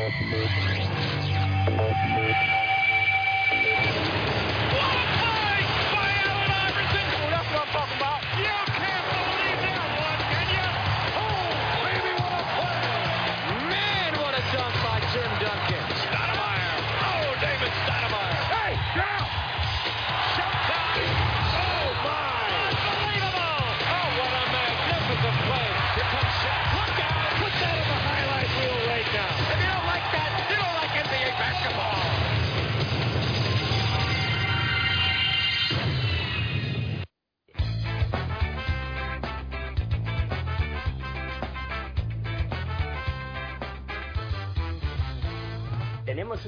Thank you.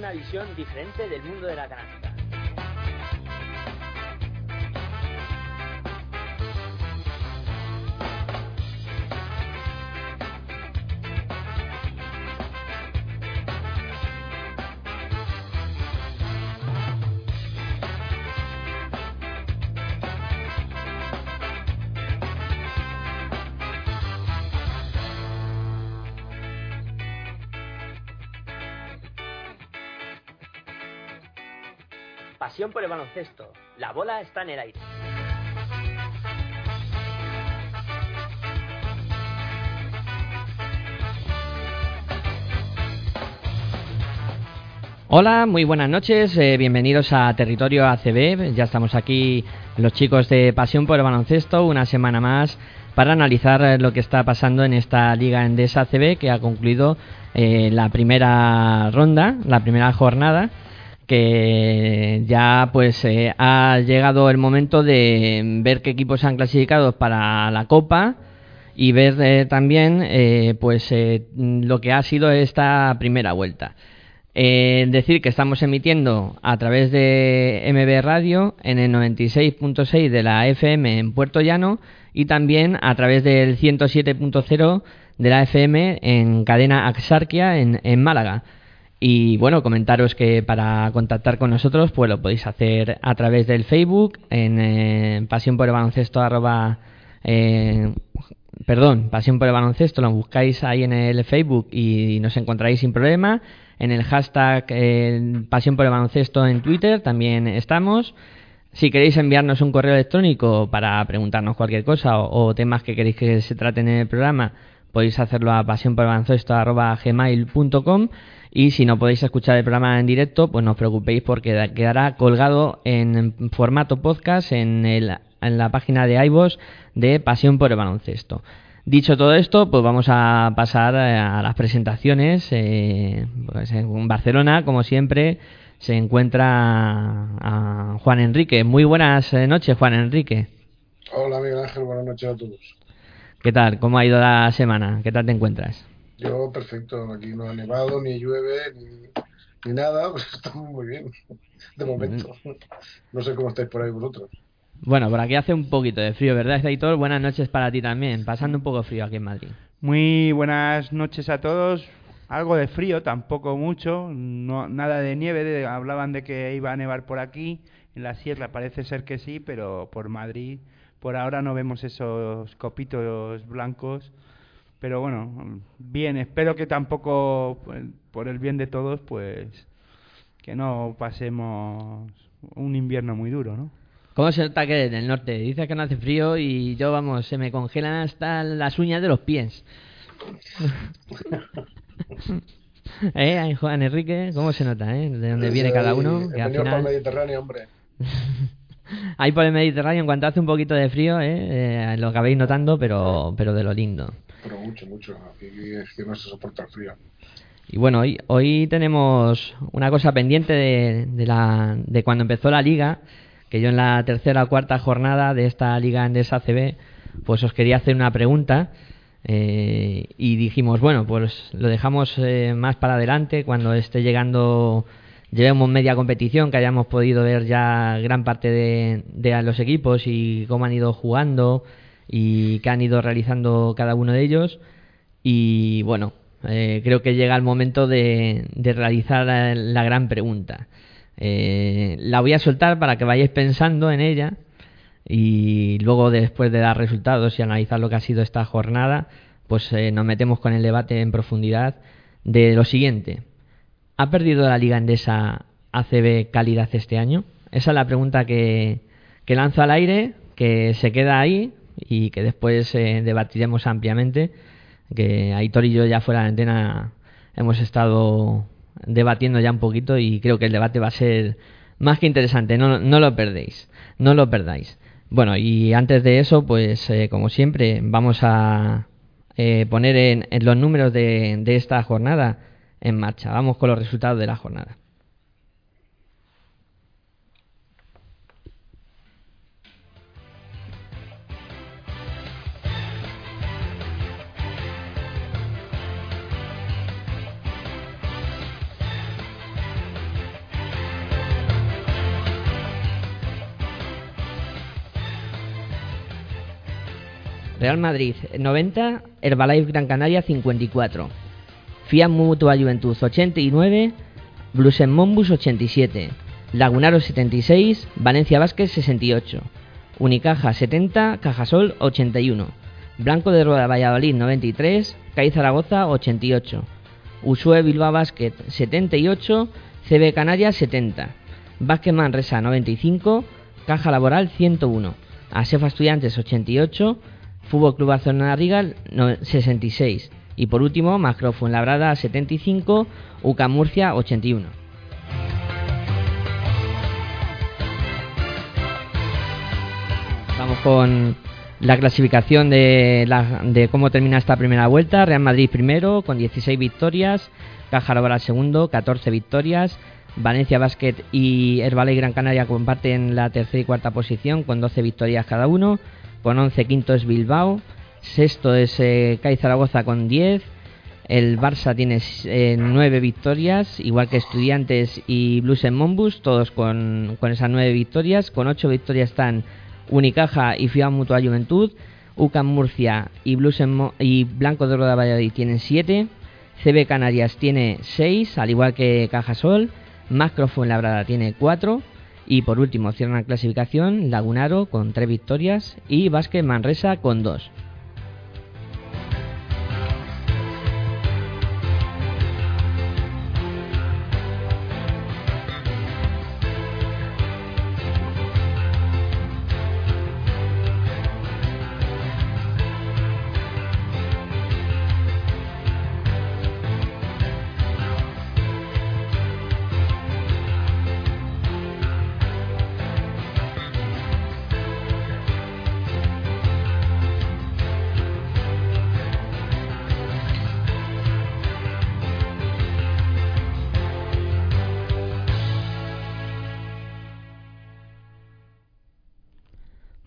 Una visión diferente del mundo de la canasta. Pasión por el baloncesto. La bola está en el aire. Hola, muy buenas noches, eh, bienvenidos a Territorio ACB. Ya estamos aquí los chicos de Pasión por el Baloncesto, una semana más para analizar eh, lo que está pasando en esta Liga Endesa ACB que ha concluido eh, la primera ronda, la primera jornada que ya pues eh, ha llegado el momento de ver qué equipos han clasificado para la Copa y ver eh, también eh, pues lo que ha sido esta primera vuelta. decir que estamos emitiendo a través de MB Radio en el 96.6 de la FM en Puerto Llano y también a través del 107.0 de la FM en cadena Axarquia en Málaga. Y bueno, comentaros que para contactar con nosotros, pues lo podéis hacer a través del Facebook, en eh, pasión por el baloncesto arroba, eh, perdón, pasión por el baloncesto, lo buscáis ahí en el Facebook y nos encontraréis sin problema. En el hashtag eh, pasión por el baloncesto en Twitter también estamos. Si queréis enviarnos un correo electrónico para preguntarnos cualquier cosa o, temas que queréis que se traten en el programa, podéis hacerlo a pasión por el baloncesto arroba gmail.com. Y si no podéis escuchar el programa en directo, pues no os preocupéis porque quedará colgado en formato podcast en, el, en la página de iVoox de Pasión por el Baloncesto. Dicho todo esto, pues vamos a pasar eh, a las presentaciones. Eh, pues en Barcelona, como siempre, se encuentra a Juan Enrique. Muy buenas eh, noches, Juan Enrique. Hola, Miguel Ángel. Buenas noches a todos. ¿Qué tal? ¿Cómo ha ido la semana? ¿Qué tal te encuentras? Yo, perfecto. Aquí no ha nevado, ni llueve, ni, nada. Pues estamos muy bien. De momento. No sé cómo estáis por ahí vosotros. Bueno, por aquí hace un poquito de frío, ¿verdad, Editor? Buenas noches para ti también. Pasando un poco frío aquí en Madrid. Muy buenas noches a todos. Algo de frío, tampoco mucho. No, nada de nieve. hablaban de que iba a nevar por aquí. En la sierra parece ser que sí, pero por Madrid por ahora no vemos esos copitos blancos pero bueno, bien, espero que tampoco, pues, por el bien de todos, pues que no pasemos un invierno muy duro, ¿no? ¿Cómo se nota que en el norte? Dice que no hace frío y yo, vamos, se me congelan hasta las uñas de los pies. ¿Eh, Juan Enrique? ¿Cómo se nota, eh? De dónde viene cada uno. Que al final... por el Mediterráneo, hombre. Ahí por el Mediterráneo, en cuanto hace un poquito de frío, ¿eh? eh lo acabéis notando, pero, pero de lo lindo pero mucho, mucho. Aquí es que no se soporta el frío. Y bueno, hoy, hoy tenemos una cosa pendiente de, de, la, de cuando empezó la liga, que yo en la tercera o cuarta jornada de esta liga en ACB, pues os quería hacer una pregunta. Eh, y dijimos, bueno, pues lo dejamos eh, más para adelante cuando esté llegando, llevemos media competición, que hayamos podido ver ya gran parte de, de los equipos y cómo han ido jugando, y que han ido realizando cada uno de ellos. Y bueno, eh, creo que llega el momento de, realizar la, gran pregunta. Eh, la voy a soltar para que vayáis pensando en ella y luego después de dar resultados y analizar lo que ha sido esta jornada, pues eh, nos metemos con el debate en profundidad de lo siguiente. ¿Ha perdido la Liga Endesa ACB calidad este año? Esa es la pregunta que, lanzo al aire, que se queda ahí y que después eh, debatiremos ampliamente. Que Aitor y yo ya fuera de antena hemos estado debatiendo ya un poquito y creo que el debate va a ser más que interesante. No, no lo perdéis, no lo perdáis. Bueno, y antes de eso, pues eh, como siempre, vamos a eh, poner en, los números de, de esta jornada en marcha. Vamos con los resultados de la jornada. Real Madrid 90, Herbalife Gran Canaria 54, Fiat Mutua Juventud 89, Blues Mombus 87, Lagunaro 76, Valencia Vázquez 68, Unicaja 70, Cajasol 81, Blanco de Rueda Valladolid 93, CAI Zaragoza 88, Usue Bilbao Basket 78, CB Canarias 70, Vázquez Manresa 95, Caja Laboral 101, Asefa Estudiantes 88, Fútbol Club Barcelona Rigal 66 y por último Macro Fuenlabrada 75, UCA Murcia 81. Vamos con la clasificación de, de, cómo termina esta primera vuelta. Real Madrid primero con 16 victorias, Caja Laboral segundo, 14 victorias. Valencia Basket y Herbalife Gran Canaria comparten la tercera y cuarta posición con 12 victorias cada uno con 11, quinto es Bilbao, sexto es eh, Zaragoza con 10, el Barça tiene 9 eh, victorias, igual que Estudiantes y Blues en Monbus, todos con, esas 9 victorias, con 8 victorias están Unicaja y Fiat Mutua Juventud, UCAM Murcia y, Blues y Blanco de Roda Valladolid tienen 7, CB Canarias tiene 6, al igual que Cajasol, Macro Fuenlabrada tiene 4, y por último cierran la clasificación Lagunaro con tres victorias y Vázquez Manresa con dos.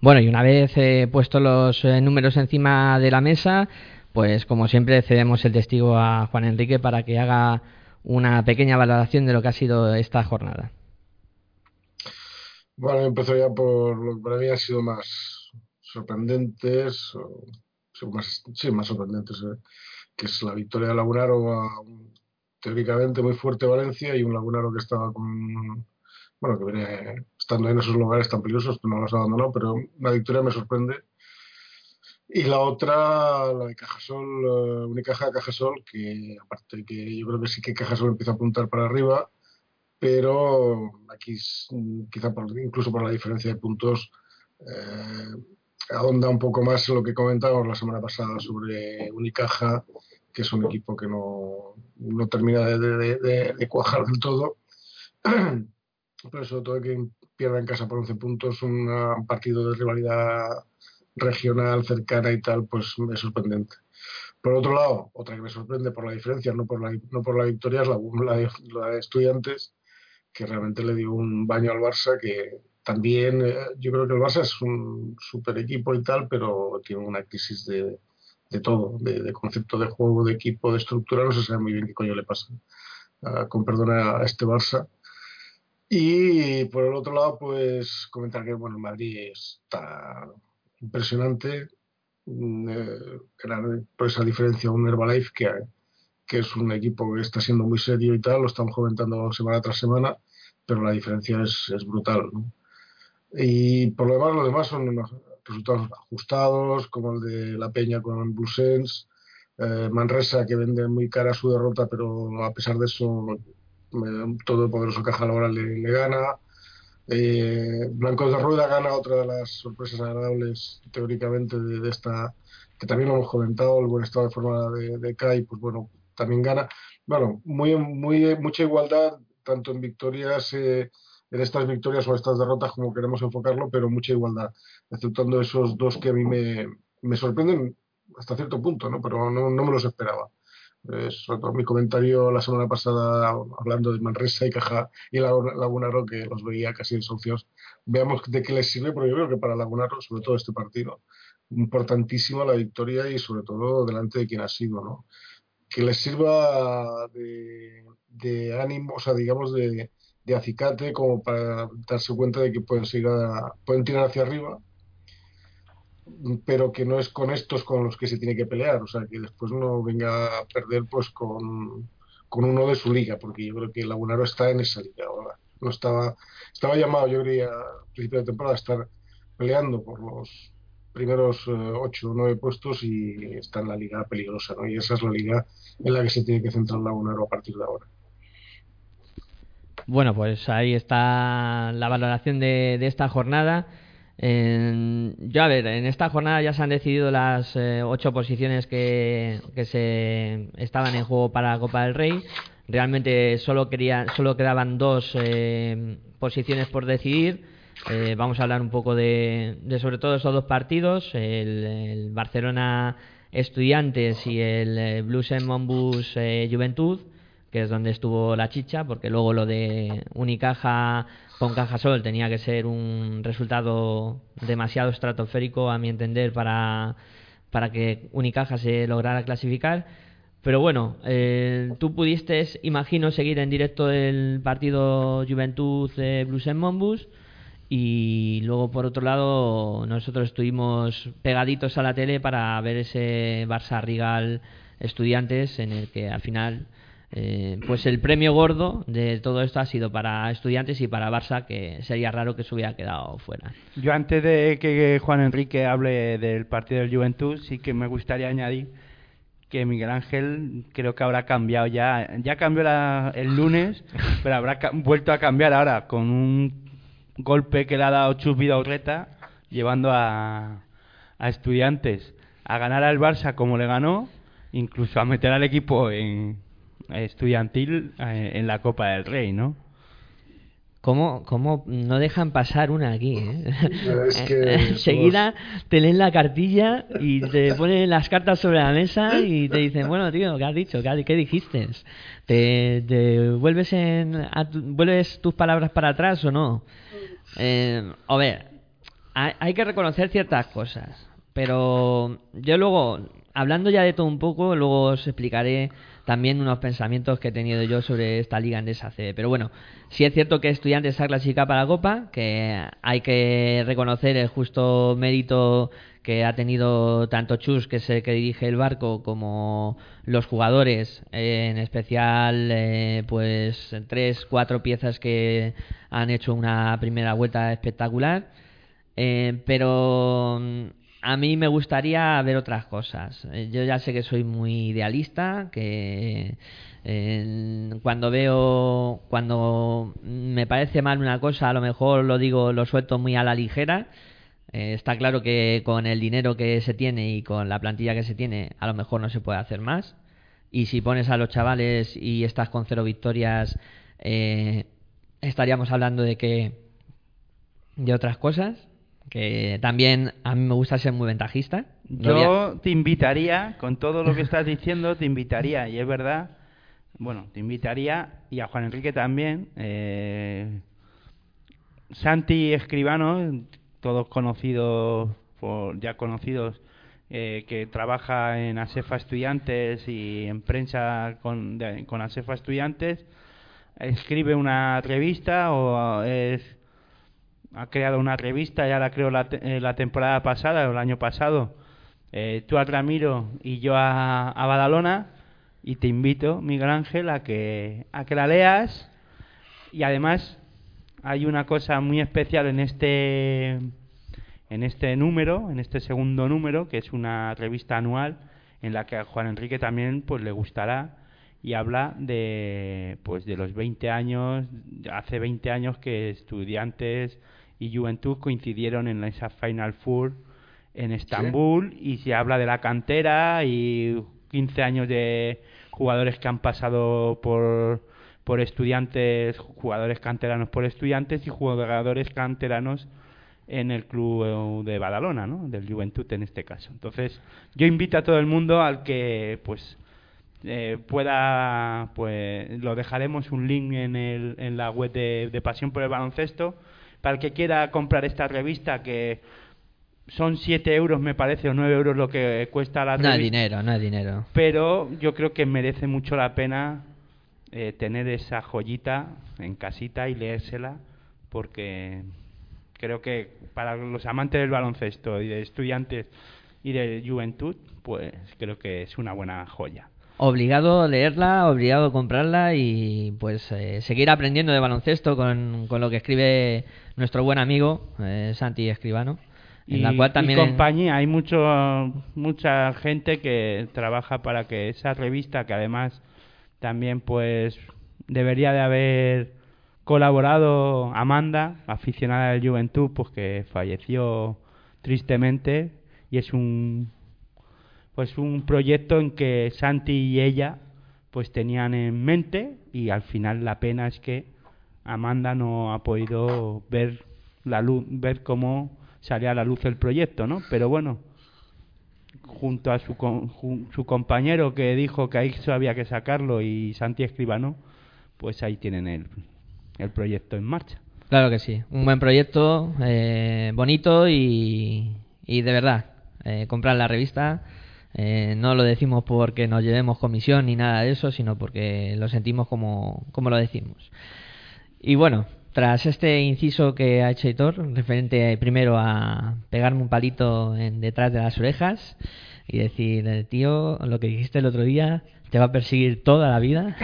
Bueno, y una vez eh, puesto los eh, números encima de la mesa, pues como siempre cedemos el testigo a Juan Enrique para que haga una pequeña valoración de lo que ha sido esta jornada. Bueno, empezó ya por lo que para mí ha sido más sorprendentes, más, sí, más eh, que es la victoria de Lagunaro a teóricamente muy fuerte Valencia y un Lagunaro que estaba con bueno, que viene estando en esos lugares tan peligrosos, no los abandonado, pero la victoria me sorprende. Y la otra, la de Cajasol, Unicaja Cajasol, que aparte que yo creo que sí que Cajasol empieza a apuntar para arriba, pero aquí quizá incluso por la diferencia de puntos eh, ahonda un poco más lo que comentábamos la semana pasada sobre Unicaja, que es un equipo que no, no termina de, de, de cuajar del todo. pero sobre todo que pierda en casa por 11 puntos un partido de rivalidad regional cercana y tal, pues es sorprendente. Por otro lado, otra que me sorprende por la diferencia, no por la, no por la victoria, es la, la, de Estudiantes, que realmente le dio un baño al Barça, que también eh, yo creo que el Barça es un super equipo y tal, pero tiene una crisis de, de todo, de, concepto de juego, de equipo, de estructura, no se sabe muy bien qué coño le pasa, uh, con perdón a este Barça. Y por el otro lado, pues comentar que bueno, Madrid está impresionante, mm, eh, por esa diferencia un Herbalife que, que es un equipo que está siendo muy serio y tal, lo estamos comentando semana tras semana, pero la diferencia es, brutal. Y por lo demás, lo demás son resultados ajustados, como el de La Peña con Bulsens, eh, Manresa que vende muy cara su derrota, pero a pesar de eso todo el poderoso Caja Laboral le, gana. Eh, Blanco de Rueda gana otra de las sorpresas agradables teóricamente de, esta, que también lo hemos comentado, el buen estado de forma de, de CAI, pues bueno, también gana. Bueno, muy, muy, mucha igualdad, tanto en victorias, eh, en estas victorias o estas derrotas, como queremos enfocarlo, pero mucha igualdad, exceptuando esos dos que a mí me, me sorprenden hasta cierto punto, ¿no? pero no, no me los esperaba. Todo mi comentario la semana pasada hablando de Manresa y Caja y Lagunaro, que los veía casi en socios. Veamos de qué les sirve, porque yo creo que para Lagunaro, sobre todo este partido, importantísima la victoria y sobre todo delante de quien ha sido, ¿no? Que les sirva de, de ánimo, o sea, digamos, de, de acicate como para darse cuenta de que pueden, seguir pueden tirar hacia arriba pero que no es con estos con los que se tiene que pelear, o sea, que después no venga a perder pues con, uno de su liga, porque yo creo que Lagunaro está en esa liga ahora. No estaba, estaba llamado, yo creo, a principio de temporada a estar peleando por los primeros eh, ocho o nueve puestos y está en la liga peligrosa, ¿no? Y esa es la liga en la que se tiene que centrar Lagunaro a partir de ahora. Bueno, pues ahí está la valoración de, de esta jornada. En, yo, a ver, en esta jornada ya se han decidido las eh, ocho posiciones que, se estaban en juego para la Copa del Rey. Realmente solo, quería, solo quedaban dos eh, posiciones por decidir. Eh, vamos a hablar un poco de, sobre todo esos dos partidos, el, Barcelona Estudiantes y el Blues en Monbus Juventud que es donde estuvo la chicha, porque luego lo de Unicaja con Cajasol tenía que ser un resultado demasiado estratosférico, a mi entender, para, para que Unicaja se lograra clasificar. Pero bueno, eh, tú pudiste, imagino, seguir en directo el partido Juventud de Blues en Monbus. Y luego, por otro lado, nosotros estuvimos pegaditos a la tele para ver ese Barça Rigal Estudiantes, en el que al final eh, pues el premio gordo de todo esto ha sido para estudiantes y para Barça, que sería raro que se hubiera quedado fuera. Yo antes de que Juan Enrique hable del partido del Juventud, sí que me gustaría añadir que Miguel Ángel creo que habrá cambiado ya, ya cambió el lunes, pero habrá vuelto a cambiar ahora con un golpe que le ha dado Chus Urreta llevando a, a estudiantes a ganar al Barça como le ganó, incluso a meter al equipo en, estudiantil eh, en la Copa del Rey, ¿no? ¿Cómo, ¿Cómo, no dejan pasar una aquí? ¿eh? Es que Enseguida te leen la cartilla y te ponen las cartas sobre la mesa y te dicen, bueno, tío, ¿qué has dicho? ¿Qué, dijiste? ¿Te, vuelves, en, vuelves tus palabras para atrás o no? Eh, a ver, hay, hay que reconocer ciertas cosas, pero yo luego, hablando ya de todo un poco, luego os explicaré también unos pensamientos que he tenido yo sobre esta liga en esa. Pero bueno, sí es cierto que Estudiantes ha clasificado para la Copa, que hay que reconocer el justo mérito que ha tenido tanto Chus, que es el que dirige el barco, como los jugadores, en especial eh, pues tres, cuatro piezas que han hecho una primera vuelta espectacular. Eh, pero a mí me gustaría ver otras cosas. Eh, yo ya sé que soy muy idealista, que cuando veo, cuando me parece mal una cosa, a lo mejor lo digo, lo suelto muy a la ligera. Eh, está claro que con el dinero que se tiene y con la plantilla que se tiene, a lo mejor no se puede hacer más. Y si pones a los chavales y estás con cero victorias, eh, estaríamos hablando de que de otras cosas que también a mí me gusta ser muy ventajista. Yo te invitaría, con todo lo que estás diciendo, te invitaría, y es verdad, bueno, te invitaría, y a Juan Enrique también, eh, Santi Escribano, todos conocidos, por, ya conocidos, eh, que trabaja en ASEFA Estudiantes y en prensa con, con ASEFA Estudiantes, escribe una revista o es ha creado una revista, ya la creó la, eh, la temporada pasada, o el año pasado, eh, tú a Ramiro y yo a, a, Badalona, y te invito, Miguel Ángel, a que, a que la leas. Y además hay una cosa muy especial en este, en este número, en este segundo número, que es una revista anual, en la que a Juan Enrique también pues le gustará, y habla de pues de los 20 años, hace 20 años que estudiantes y Juventud coincidieron en esa Final Four en Estambul y se habla de la cantera y 15 años de jugadores que han pasado por por estudiantes, jugadores canteranos por estudiantes y jugadores canteranos en el club de Badalona, ¿no? Del Juventud en este caso. Entonces, yo invito a todo el mundo al que, pues, eh, pueda, pues, lo dejaremos un link en, el, en la web de, de Pasión por el Baloncesto, para el que quiera comprar esta revista que son 7 euros, me parece, o 9 euros lo que cuesta la revista. No es dinero, no es dinero. Pero yo creo que merece mucho la pena eh, tener esa joyita en casita y leérsela porque creo que para los amantes del baloncesto y de estudiantes y de juventud, pues creo que es una buena joya. Obligado a leerla, obligado a comprarla y pues eh, seguir aprendiendo de baloncesto con, con, lo que escribe nuestro buen amigo eh, Santi Escribano. En la cual también y compañía, hay mucho, mucha gente que trabaja para que esa revista, que además también pues debería de haber colaborado Amanda, aficionada del Juventud, pues que falleció tristemente y es un pues un proyecto en que Santi y ella pues tenían en mente y al final la pena es que Amanda no ha podido ver la luz, ver cómo salía a la luz el proyecto, ¿no? Pero bueno, junto a su, su compañero que dijo que ahí había que sacarlo y Santi Escribano, pues ahí tienen el, proyecto en marcha. Claro que sí, un buen proyecto, eh, bonito y, y, de verdad, eh, comprar la revista. Eh, no lo decimos porque nos llevemos comisión ni nada de eso, sino porque lo sentimos como, como lo decimos. Y bueno, tras este inciso que ha hecho Hitor, referente primero a pegarme un palito en detrás de las orejas y decir, eh, tío, lo que dijiste el otro día te va a perseguir toda la vida.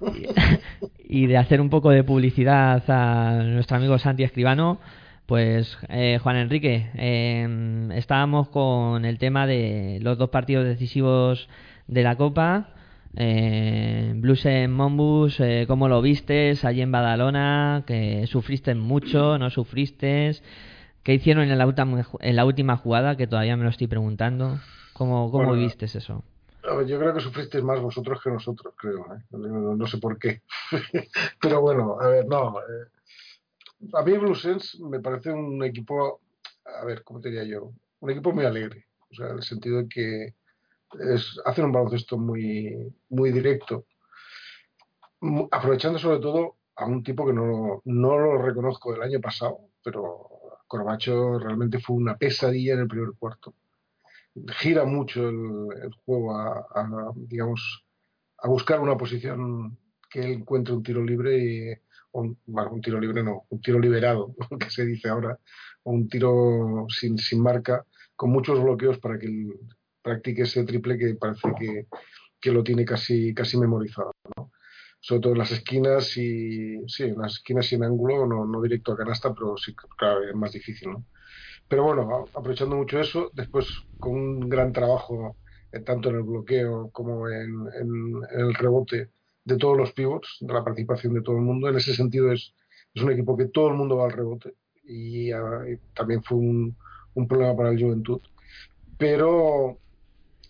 y de hacer un poco de publicidad a nuestro amigo Santi Escribano, pues eh, Juan Enrique, em, estábamos con el tema de los dos partidos decisivos de la Copa eh, Blues en Monbus, eh, ¿cómo lo vistes allí en Badalona? ¿Que sufriste mucho? ¿No sufriste? ¿Qué hicieron en la, última, en la última jugada? Que todavía me lo estoy preguntando. ¿Cómo, cómo viviste eso? Yo creo que sufristeis más vosotros que nosotros, creo. ¿eh? No, sé por qué. Pero bueno, a ver, no. Eh, a mí Bluesens me parece un equipo, a ver, ¿cómo te diría yo? Un equipo muy alegre. O sea, en el sentido de que es, hacen un baloncesto muy, muy directo, aprovechando sobre todo a un tipo que no, no lo reconozco del año pasado, pero Corbacho realmente fue una pesadilla en el primer cuarto. Gira mucho el, juego a, digamos, a buscar una posición que él encuentre un tiro libre y un, un tiro libre no, un tiro liberado, que se dice ahora, o un tiro sin, sin marca, con muchos bloqueos para que el, practique ese triple que parece que, que lo tiene casi, casi memorizado. ¿no? Sobre todo en las esquinas y sí, en las esquinas y en ángulo, no, no directo a canasta, pero sí, claro, es más difícil. ¿no? Pero bueno, aprovechando mucho eso, después con un gran trabajo eh, tanto en el bloqueo como en, en, el rebote de todos los pivots, de la participación de todo el mundo. En ese sentido es, es un equipo que todo el mundo va al rebote y, ah, y también fue un, un, problema para el Juventud. Pero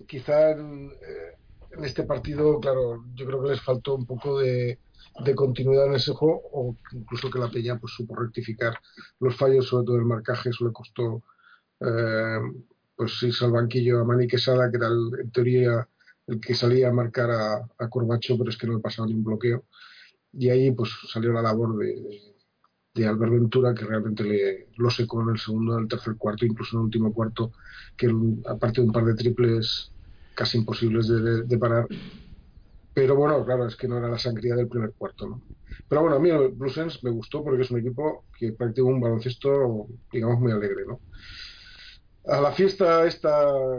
quizá en, eh, en, este partido, claro, yo creo que les faltó un poco de, de, continuidad en ese juego o incluso que la Peña pues supo rectificar los fallos, sobre todo el marcaje, eso le costó eh, pues irse al banquillo a Mani Quesada, que era el, en teoría el que salía a marcar a, a Corbacho, pero es que no le pasaba ni un bloqueo. Y ahí pues salió la labor de Albert Ventura, que realmente le, lo secó en el segundo, en el tercer cuarto, incluso en el último cuarto, que aparte de un par de triples casi imposibles de, parar. Pero bueno, claro, es que no era la sangría del primer cuarto, ¿no? Pero bueno, a mí el Blues me gustó porque es un equipo que practica un baloncesto, digamos, muy alegre, ¿no? A la fiesta esta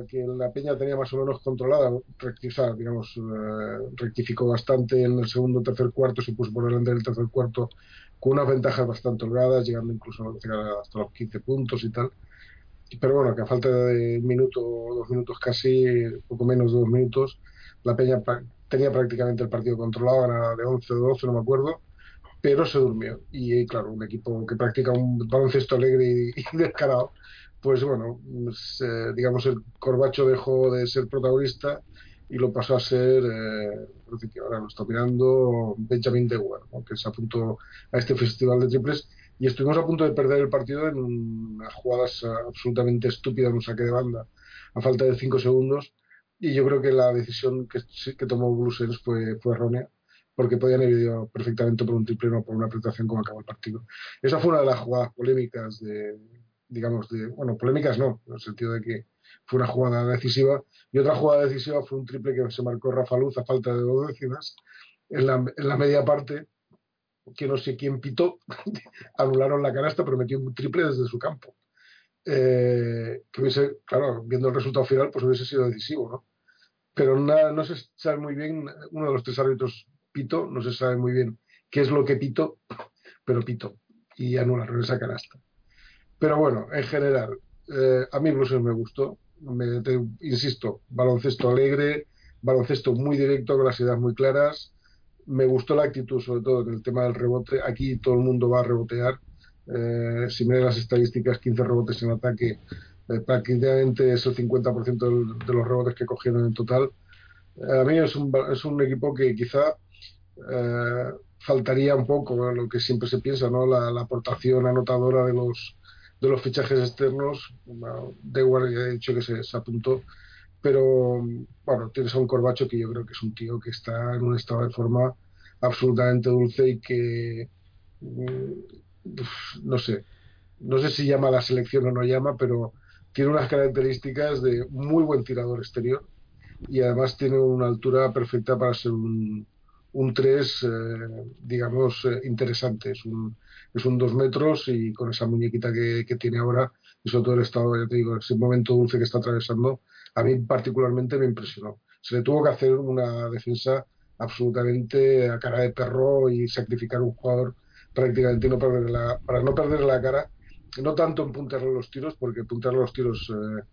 que la Peña tenía más o menos controlada, rectificar, digamos, eh, rectificó bastante en el segundo tercer cuarto, se puso por delante del tercer cuarto con unas ventajas bastante holgadas, llegando incluso a hasta los 15 puntos y tal. Pero bueno, que a falta de minuto dos minutos casi, poco menos de dos minutos, la Peña tenía prácticamente el partido controlado, era de 11 o 12, no me acuerdo, pero se durmió. Y, claro, un equipo que practica un baloncesto alegre y, descarado, pues bueno, pues, eh, digamos, el Corbacho dejó de ser protagonista y lo pasó a ser, eh, que ahora lo está mirando Benjamin Dewar, que se apuntó a este festival de triples. Y estuvimos a punto de perder el partido en unas jugadas absolutamente estúpidas, un saque de banda a falta de cinco segundos. Y yo creo que la decisión que, tomó Brussels fue, fue errónea porque podían haber ido perfectamente por un triple no por una apretación como acabó el partido. Esa fue una de las jugadas polémicas de, digamos, de, bueno, polémicas no, en el sentido de que fue una jugada decisiva y otra jugada decisiva fue un triple que se marcó Rafa Luz a falta de dos décimas en la, en la media parte que no sé quién pitó, anularon la canasta, pero metió un triple desde su campo. Eh, que hubiese, claro, viendo el resultado final, pues hubiese sido decisivo, ¿no? Pero no se sabe muy bien, uno de los tres árbitros pito, no se sabe muy bien qué es lo que pito, pero pito, y anularon esa canasta. Pero bueno, en general, eh, a mí Blues me gustó, insisto, baloncesto alegre, baloncesto muy directo, con las ideas muy claras, me gustó la actitud, sobre todo en el tema del rebote. Aquí todo el mundo va a rebotear. Eh, si me las estadísticas, 15 rebotes en ataque, eh, prácticamente es el 50% de los rebotes que cogieron en total. Eh, a mí es un, es un equipo que quizá faltaría un poco lo que siempre se piensa, ¿no? La, aportación anotadora de los de los fichajes externos. de Dewar ya he dicho que se, se apuntó pero bueno, tienes a un Corbacho que yo creo que es un tío que está en un estado de forma absolutamente dulce y que mm, no sé, no sé si llama a la selección o no llama, pero tiene unas características de muy buen tirador exterior y además tiene una altura perfecta para ser un, un 3, eh, digamos, eh, interesante. Es un, es un 2 metros y con esa muñequita que, que, tiene ahora y sobre todo el estado, ya te digo, ese momento dulce que está atravesando, a mí particularmente me impresionó. Se le tuvo que hacer una defensa absolutamente a cara de perro y sacrificar un jugador prácticamente no para no perder la cara, no tanto en puntearle los tiros, porque puntearle los tiros eh,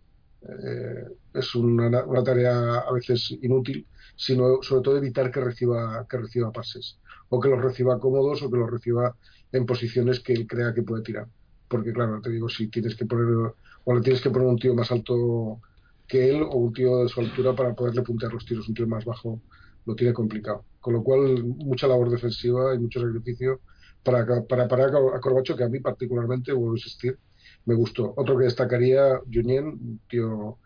eh, es una, una, tarea a veces inútil, sino sobre todo evitar que reciba, que reciba pases, o que los reciba cómodos o que los reciba en posiciones que él crea que puede tirar. Porque claro, te digo, si tienes que poner, o le tienes que poner un tío más alto que él o un tío de su altura para poderle puntear los tiros. Un tío más bajo lo tiene complicado. Con lo cual, mucha labor defensiva y mucho sacrificio para, para parar a Corbacho, que a mí particularmente, vuelvo a insistir, me gustó. Otro que destacaría, Junien, un tío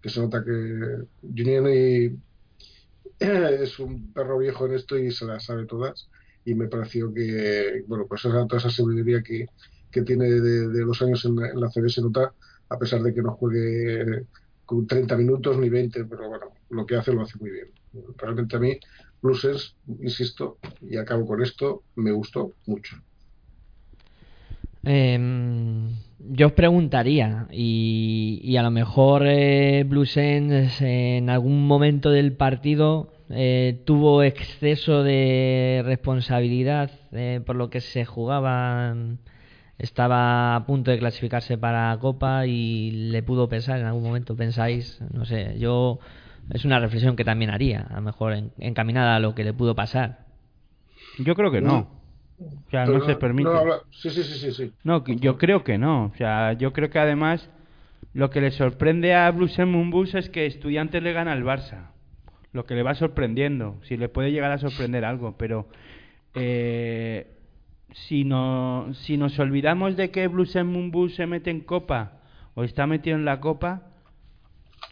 que se nota que Junien es un perro viejo en esto y se las sabe todas. Y me pareció que, bueno, pues esa, toda esa sabiduría que, que tiene de, los años en, en la se nota, a pesar de que no juegue con 30 minutos ni 20, pero bueno, lo que hace lo hace muy bien. Realmente a mí, Blues, insisto, y acabo con esto, me gustó mucho. Eh, yo os preguntaría, y, a lo mejor eh, Bluesens en algún momento del partido eh, tuvo exceso de responsabilidad eh, por lo que se jugaba estaba a punto de clasificarse para Copa y le pudo pensar en algún momento, pensáis, no sé, yo es una reflexión que también haría, a lo mejor encaminada a lo que le pudo pasar. Yo creo que no. O sea, no, se permite. No, sí, sí, sí, sí, No, yo creo que no. O sea, yo creo que además lo que le sorprende a Bruce Mumbus es que Estudiantes le gana al Barça. Lo que le va sorprendiendo. Si le puede llegar a sorprender algo. Pero eh, si, no, si nos olvidamos de que Blues se mete en Copa o está metido en la Copa,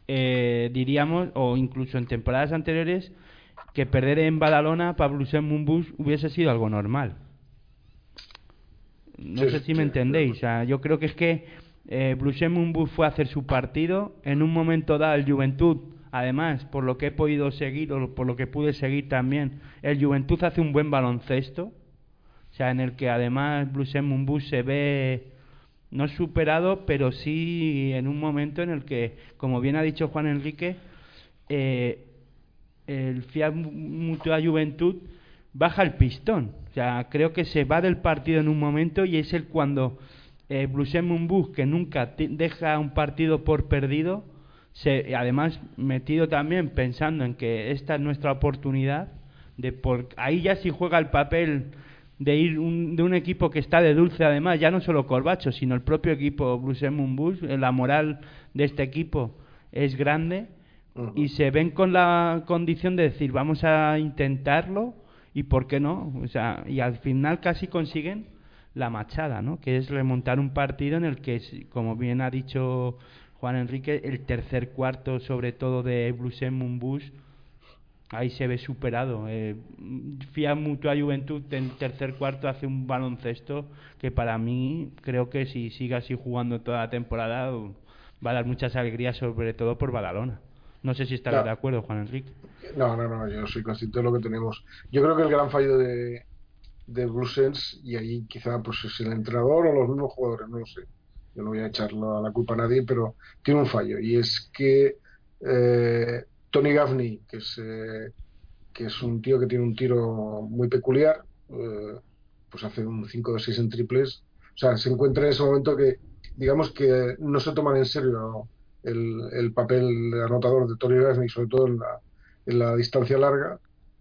eh, diríamos, o incluso en temporadas anteriores, que perder en Badalona para Blues hubiese sido algo normal. No sé si me entendéis. yo creo que es que eh, fue a hacer su partido. En un momento dado, el Juventud, además, por lo que he podido seguir o por lo que pude seguir también, el Juventud hace un buen baloncesto o sea, en el que además Blues Mumbus se ve no superado, pero sí en un momento en el que, como bien ha dicho Juan Enrique, eh, el Fiat Mutua Juventud baja el pistón. O sea, creo que se va del partido en un momento y es el cuando eh, Mumbus, que nunca deja un partido por perdido, se, además metido también pensando en que esta es nuestra oportunidad de por ahí ya si juega el papel de ir de un equipo que está de dulce además ya no solo Corbacho sino el propio equipo Bruce Bush la moral de este equipo es grande y se ven con la condición de decir vamos a intentarlo y por qué no o sea y al final casi consiguen la machada no que es remontar un partido en el que como bien ha dicho Juan Enrique, el tercer cuarto, sobre todo de Blusen Mumbus, ahí se ve superado. Eh, Fia Mutua Juventud en tercer cuarto hace un baloncesto que para mí creo que si sigue así jugando toda la temporada va a dar muchas alegrías, sobre todo por Badalona. No sé si estará de acuerdo, Juan Enrique. No, no, no, yo soy consciente de lo que tenemos. Yo creo que el gran fallo de, de Bluesens, y ahí quizá pues es el entrenador o los mismos jugadores, no lo sé yo no voy a echarlo a la culpa a nadie, pero tiene un fallo y es que eh, Tony Gaffney, que es, eh, que es un tío que tiene un tiro muy peculiar, eh, pues hace un 5 de 6 en triples, o sea, se encuentra en ese momento que, digamos que no se toman en serio el, el papel de anotador de Tony Gaffney, sobre todo en la, en la distancia larga,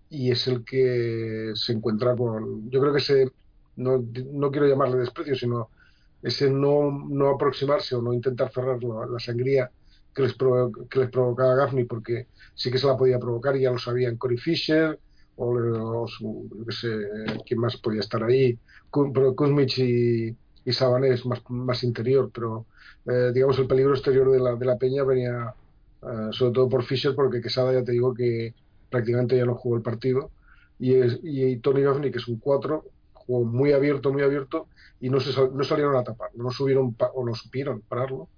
y es el que se encuentra con, yo creo que se, no, no quiero llamarle desprecio, sino ese no, no aproximarse o no intentar cerrar la, sangría que les, que les provocaba Gaffney, porque sí que se la podía provocar, ya lo sabían Cory Fisher, o, o no sé quién más podía estar ahí, Kuzmich y, y Sabanés más, más interior, pero eh, digamos el peligro exterior de la, de la Peña venía eh, sobre todo por Fisher, porque Quesada ya te digo que prácticamente ya no jugó el partido, y, y Tony Gaffney, que es un 4, jugó muy abierto, muy abierto, y no, se, no salieron a tapar, no subieron o no supieron pararlo.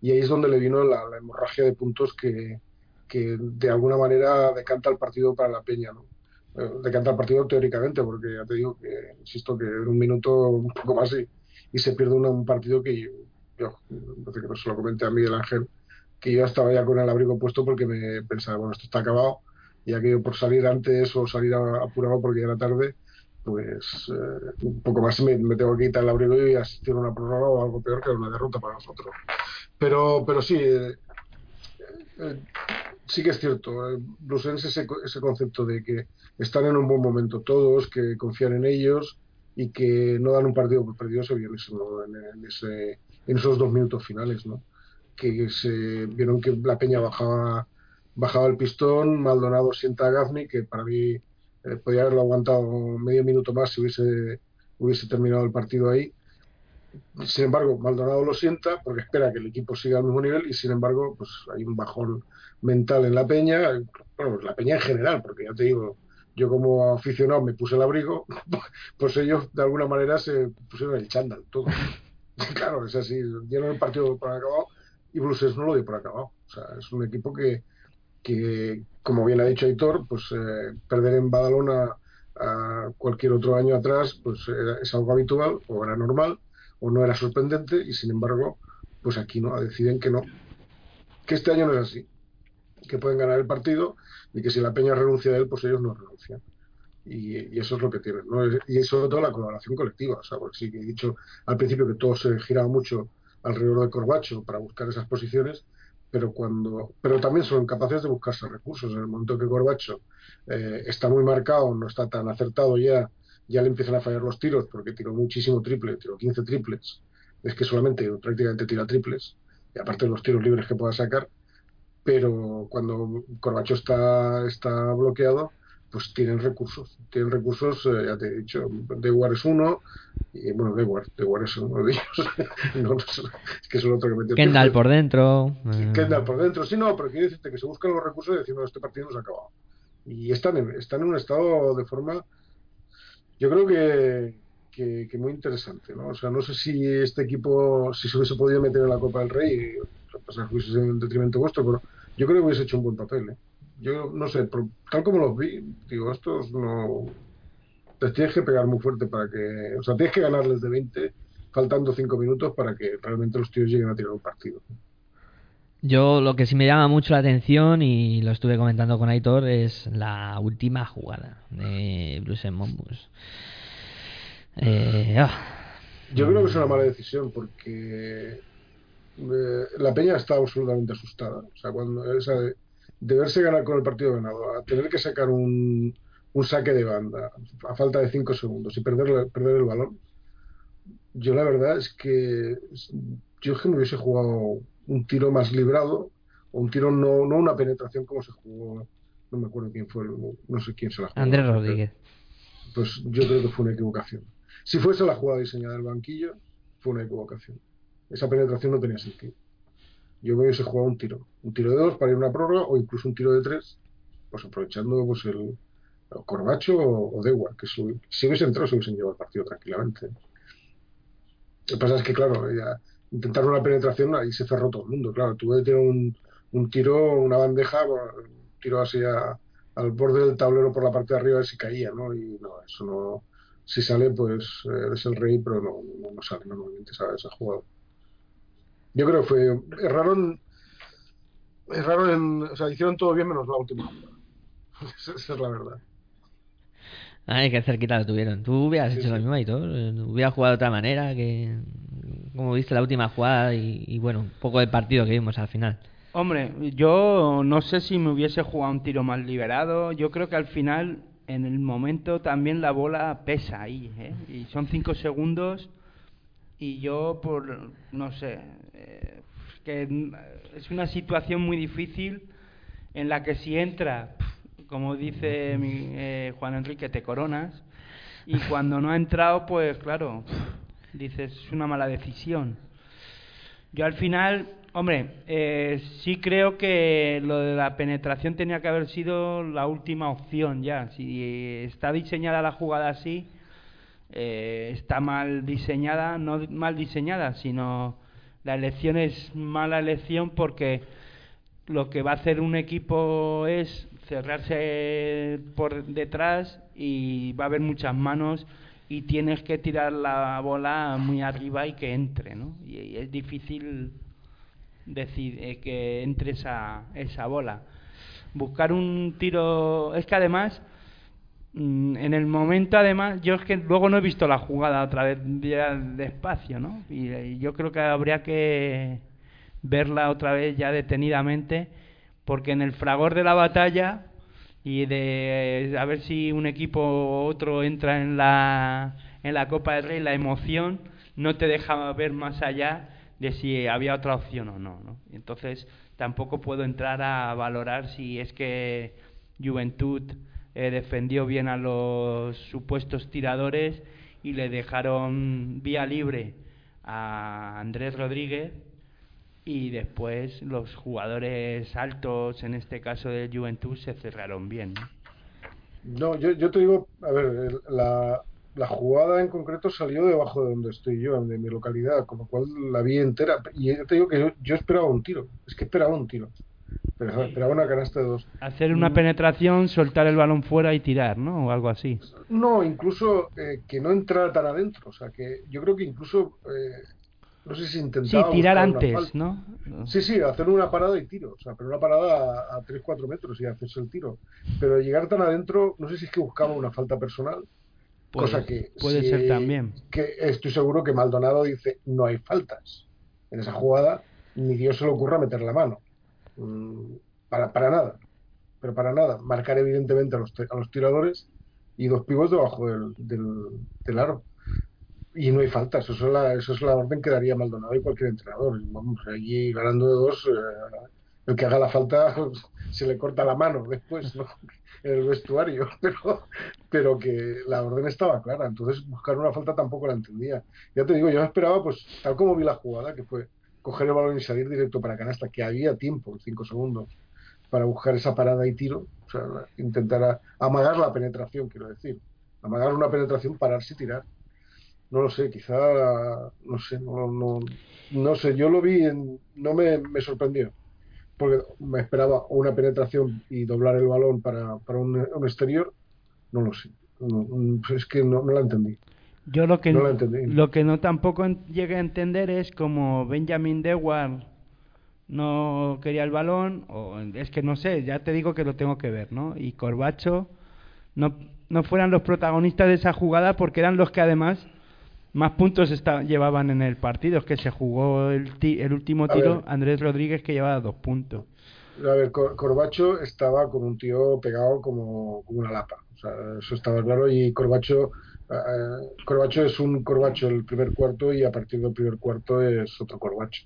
Y ahí es donde le vino la, hemorragia de puntos que, que, de alguna manera decanta el partido para la Peña. ¿no? Eh, decanta el partido teóricamente, porque ya te digo que, insisto, que en un minuto, un poco más, y, y se pierde un partido que yo, yo no se lo comenté a Miguel Ángel, que yo estaba ya con el abrigo puesto porque me pensaba, bueno, esto está acabado, y aquello por salir antes o salir apurado porque ya era tarde, pues eh, un poco más me, tengo que quitar el abrigo y asistir a una prórroga o algo peor que una derrota para nosotros. Pero, pero sí, eh, eh, sí que es cierto. Blusense ese, ese concepto de que están en un buen momento todos, que confían en ellos y que no dan un partido por perdido se vio en esos dos minutos finales, ¿no? Que se vieron que la peña bajaba bajaba el pistón, Maldonado sienta a Gaffney, que para mí eh, podría haberlo aguantado medio minuto más si hubiese, hubiese terminado el partido ahí. Sin embargo, Maldonado lo sienta porque espera que el equipo siga al mismo nivel y sin embargo, pues hay un bajón mental en la peña, bueno, la peña en general, porque ya te digo, yo como aficionado me puse el abrigo, pues ellos de alguna manera se pusieron el chándal, todo. claro, es así, dieron el partido por acabado y Bruces no lo dio por acabado. O sea, es un equipo que, que, como bien ha dicho Aitor, pues eh, perder en Badalona a cualquier otro año atrás pues es algo habitual o era normal o no era sorprendente y sin embargo pues aquí no deciden que no que este año no es así que pueden ganar el partido y que si la peña renuncia a él pues ellos no renuncian y, eso es lo que tienen ¿no? y sobre todo la colaboración colectiva o sea, porque sí que he dicho al principio que todo se giraba mucho alrededor de Corbacho para buscar esas posiciones pero cuando pero también son capaces de buscarse recursos. En el momento que Corbacho eh, está muy marcado no está tan acertado ya ya le empiezan a fallar los tiros porque tiró muchísimo triple tiró 15 triples es que solamente prácticamente tira triples y aparte de los tiros libres que pueda sacar pero cuando Corbacho está está bloqueado pues tienen recursos. Tienen recursos, eh, ya te he dicho, Dewar es uno, y bueno, Dewar, Dewar es uno de ellos. no, no, es que es el otro que metió. Kendall por dentro. Kendall por dentro, sí, no, pero quiere decirte que se buscan los recursos y decir, no, este partido no se ha acabado. Y están en, están en un estado de forma, yo creo que, que, que, muy interesante, ¿no? O sea, no sé si este equipo, si se hubiese podido meter en la Copa del Rey, pasar juicios en detrimento vuestro, pero yo creo que hubiese hecho un buen papel, ¿eh? Yo no sé, tal como los vi, digo, estos no. Te tienes que pegar muy fuerte para que. O sea, tienes que ganarles de 20, faltando 5 minutos para que realmente los tíos lleguen a tirar un partido. Yo lo que sí me llama mucho la atención, y lo estuve comentando con Aitor, es la última jugada de Blues en Mombus. Eh, ah. Yo creo que es una mala decisión porque eh, la Peña está absolutamente asustada. O sea, cuando esa de, verse ganar con el partido ganado, a tener que sacar un, un saque de banda a falta de cinco segundos y perder, perder el balón, yo la verdad es que yo es que me hubiese jugado un tiro más librado o un tiro no, no una penetración como se jugó no me acuerdo quién fue no sé quién se la jugó Andrés Rodríguez. pues yo creo que fue una equivocación. Si fuese la jugada diseñada del banquillo fue una equivocación. Esa penetración no tenía sentido yo me hubiese jugado un tiro un tiro de dos para ir a una prórroga o incluso un tiro de tres pues aprovechando pues el, Corbacho o, o Dewar, que si, si hubiese entrado se hubiesen llevado el partido tranquilamente. Lo que pasa es que, claro, ya, intentaron una penetración y se cerró todo el mundo. Claro, tuve que tener un, un tiro, una bandeja, un tiro así al borde del tablero por la parte de arriba a ver si caía, ¿no? Y no, eso no. Si sale, pues eres el rey, pero no, no, no sale normalmente esa, esa jugada. Yo creo que fue. Erraron. Erraron en. O sea, hicieron todo bien menos la última jugada. Esa es la verdad. Ay, qué cerquita lo tuvieron. Tú hubieras Sí, hecho lo mismo y todo. Hubieras jugado de otra manera que. Como viste la última jugada y, y bueno, un poco del partido que vimos al final. Hombre, yo no sé si me hubiese jugado un tiro más liberado. Yo creo que al final, en el momento, también la bola pesa ahí. ¿eh? Y son cinco segundos. Y yo, por. No sé. eh, que es una situación muy difícil en la que si entra, como dice mi, eh, Juan Enrique, te coronas. Y cuando no ha entrado, pues claro, dices, es una mala decisión. Yo al final, hombre, eh, sí creo que lo de la penetración tenía que haber sido la última opción ya. Si está diseñada la jugada así, eh, está mal diseñada, no mal diseñada, sino la elección es mala elección porque lo que va a hacer un equipo es cerrarse por detrás y va a haber muchas manos y tienes que tirar la bola muy arriba y que entre, ¿no? Y, es difícil decir eh, que entre esa, esa bola. Buscar un tiro, es que además en el momento además yo es que luego no he visto la jugada otra vez ya despacio, ¿no? Y, yo creo que habría que verla otra vez ya detenidamente porque en el fragor de la batalla y de a ver si un equipo u otro entra en la en la Copa del Rey la emoción no te deja ver más allá de si había otra opción o no, ¿no? Entonces tampoco puedo entrar a valorar si es que Juventud eh, defendió bien a los supuestos tiradores y le dejaron vía libre a Andrés Rodríguez y después los jugadores altos, en este caso de Juventud, se cerraron bien. ¿no? Yo, yo te digo, a ver, la, la jugada en concreto salió debajo de donde estoy yo, de mi localidad, con lo cual la vi entera. Y yo te digo que yo, yo esperaba un tiro, es que esperaba un tiro. Pero canasta de dos. Hacer una Mm. penetración, soltar el balón fuera y tirar, ¿no? O algo así. No, incluso eh, que no entrara tan adentro. O sea, que yo creo que incluso, eh, no sé si Sí, intentaba. tirar buscar una antes. Sí, sí, hacer una parada y tiro. O sea, pero una parada a, a 3-4 metros y hacerse el tiro. Pero llegar tan adentro, no sé si es que buscaba una falta personal. Puede- cosa que. puede si- ser también. Que estoy seguro que Maldonado dice: no hay faltas. En esa jugada, ni Dios se le ocurra meter la mano. Para, para nada. Pero para nada. Marcar, evidentemente, a los, a los tiradores y dos pibos debajo del, del, del aro. Y no hay faltas, eso es la, eso es la orden que daría Maldonado y cualquier entrenador. Vamos, allí ganando de dos, eh, el que haga la falta se le corta la mano después, ¿no? En el vestuario, pero, pero que la orden estaba clara. Entonces, buscar una falta tampoco la entendía. Ya te digo, yo esperaba, pues, tal como vi la jugada, que fue coger el balón y salir directo para canasta, que había tiempo, cinco segundos, para buscar esa parada y tiro. O sea, intentar amagar la penetración, quiero decir. Amagar una penetración, pararse y tirar no lo sé, quizá, no sé, no, no, no sé, yo lo vi, en, no me, me sorprendió, porque me esperaba una penetración y doblar el balón para, para un, exterior, no lo sé, es que no, no la entendí. Yo lo que No lo que no tampoco llegué a entender es como Benjamin Dewar no quería el balón, o es que no sé, ya te digo que lo tengo que ver, ¿no? Y Corbacho no, no fueran los protagonistas de esa jugada porque eran los que además más puntos llevaban en el partido. Es que se jugó el, el último tiro Andrés Rodríguez que llevaba dos puntos. A ver, Corbacho estaba con un tío pegado como, como, una lapa. O sea, eso estaba claro. Y Corbacho, Corbacho es un Corbacho el primer cuarto y a partir del primer cuarto es otro Corbacho.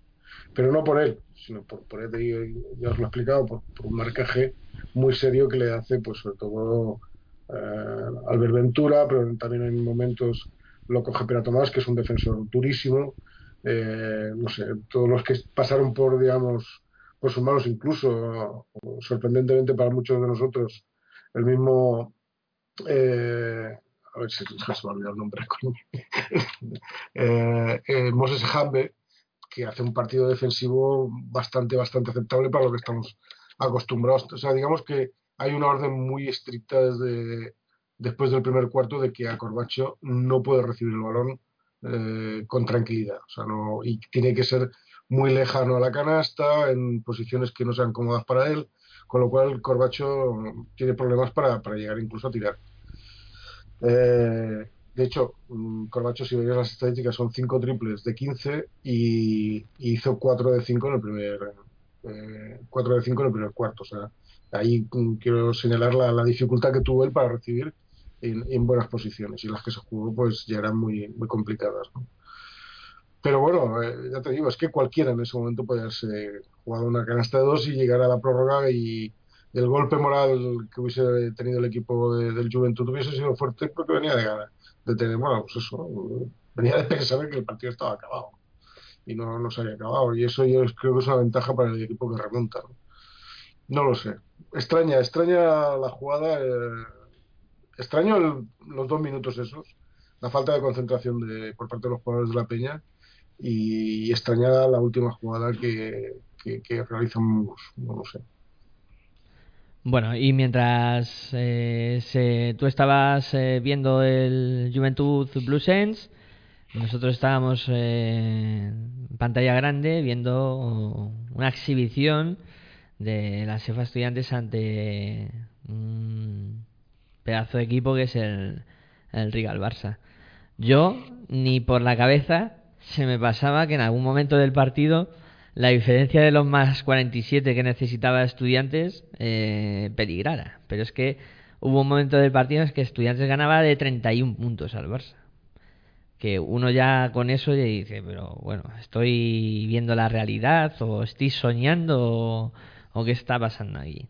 Pero no por él, sino por, por él, ya os lo he explicado, por, un marcaje muy serio que le hace, pues sobre todo eh, Albert Ventura, pero también en momentos lo coge Pera Tomás, que es un defensor durísimo. Eh, no sé, todos los que pasaron por, digamos, por sus manos, incluso, sorprendentemente para muchos de nosotros, el mismo. Eh, a ver si se me ha olvidado el nombre. eh, eh, Moses Hambe, que hace un partido defensivo bastante, bastante aceptable para lo que estamos acostumbrados. O sea, digamos que hay una orden muy estricta desde después del primer cuarto de que a Corbacho no puede recibir el balón eh, con tranquilidad. O sea, no, y tiene que ser muy lejano a la canasta, en posiciones que no sean cómodas para él, con lo cual Corbacho tiene problemas para, para llegar incluso a tirar. Eh, de hecho, mm, Corbacho, si veis las estadísticas, son 5 triples de 15 y, hizo 4 de 5 en el primer eh, 4 de 5 en el primer cuarto. O sea, ahí mm, quiero señalar la, la dificultad que tuvo él para recibir en, buenas posiciones y las que se jugó pues ya eran muy, muy complicadas. Pero bueno, eh, ya te digo, es que cualquiera en ese momento puede haberse jugado una canasta de dos y llegar a la prórroga y el golpe moral que hubiese tenido el equipo del Juventud hubiese sido fuerte porque venía de ganar, de tener, bueno, pues eso, venía de pensar que el partido estaba acabado y no, no se había acabado y eso yo creo que es una ventaja para el equipo que remonta. No, lo sé. Extraña, extraña la jugada. Eh, extraño los dos minutos esos, la falta de concentración de, por parte de los jugadores de la Peña y, extrañada la última jugada que, que, realizamos, no lo sé. Bueno, y mientras eh, tú estabas eh, viendo el Juventud Blue Sense, nosotros estábamos eh, en pantalla grande viendo una exhibición de las EFA estudiantes ante pedazo de equipo que es el, el Barça. Yo, ni por la cabeza, se me pasaba que en algún momento del partido la diferencia de los más 47 que necesitaba estudiantes eh, peligrara. Pero es que hubo un momento del partido en que estudiantes ganaba de 31 puntos al Barça. Que uno ya con eso ya dice, pero bueno, estoy viendo la realidad o estoy soñando o, o qué está pasando aquí.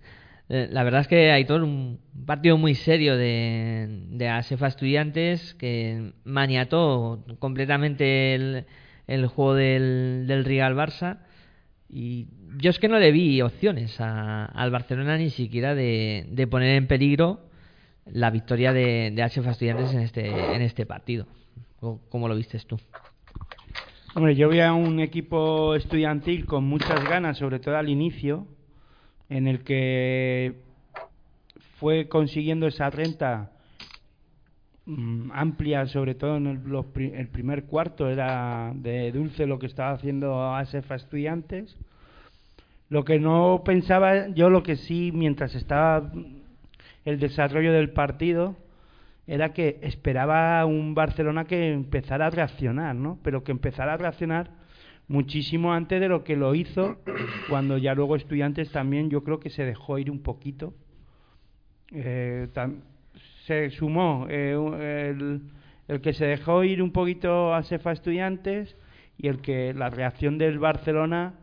Eh, la verdad es que hay todo un partido muy serio de, de ASEFA Estudiantes que maniató completamente el, el juego del, del, Real Barça. Y yo es que no le vi opciones al Barcelona ni siquiera de, poner en peligro la victoria de, de ASEFA Estudiantes en este, en este partido. ¿Cómo lo vistes tú? Hombre, yo vi a un equipo estudiantil con muchas ganas, sobre todo al inicio, en el que fue consiguiendo esa renta mm, amplia, sobre todo en el, primer cuarto, era de dulce lo que estaba haciendo ASEF a estudiantes. Lo que no pensaba, yo lo que sí, mientras estaba el desarrollo del partido, era que esperaba un Barcelona que empezara a reaccionar, ¿no? Pero que empezara a reaccionar muchísimo antes de lo que lo hizo, cuando ya luego estudiantes también yo creo que se dejó ir un poquito. Eh, se sumó eh, el, el, que se dejó ir un poquito a Cefa Estudiantes y el que la reacción del Barcelona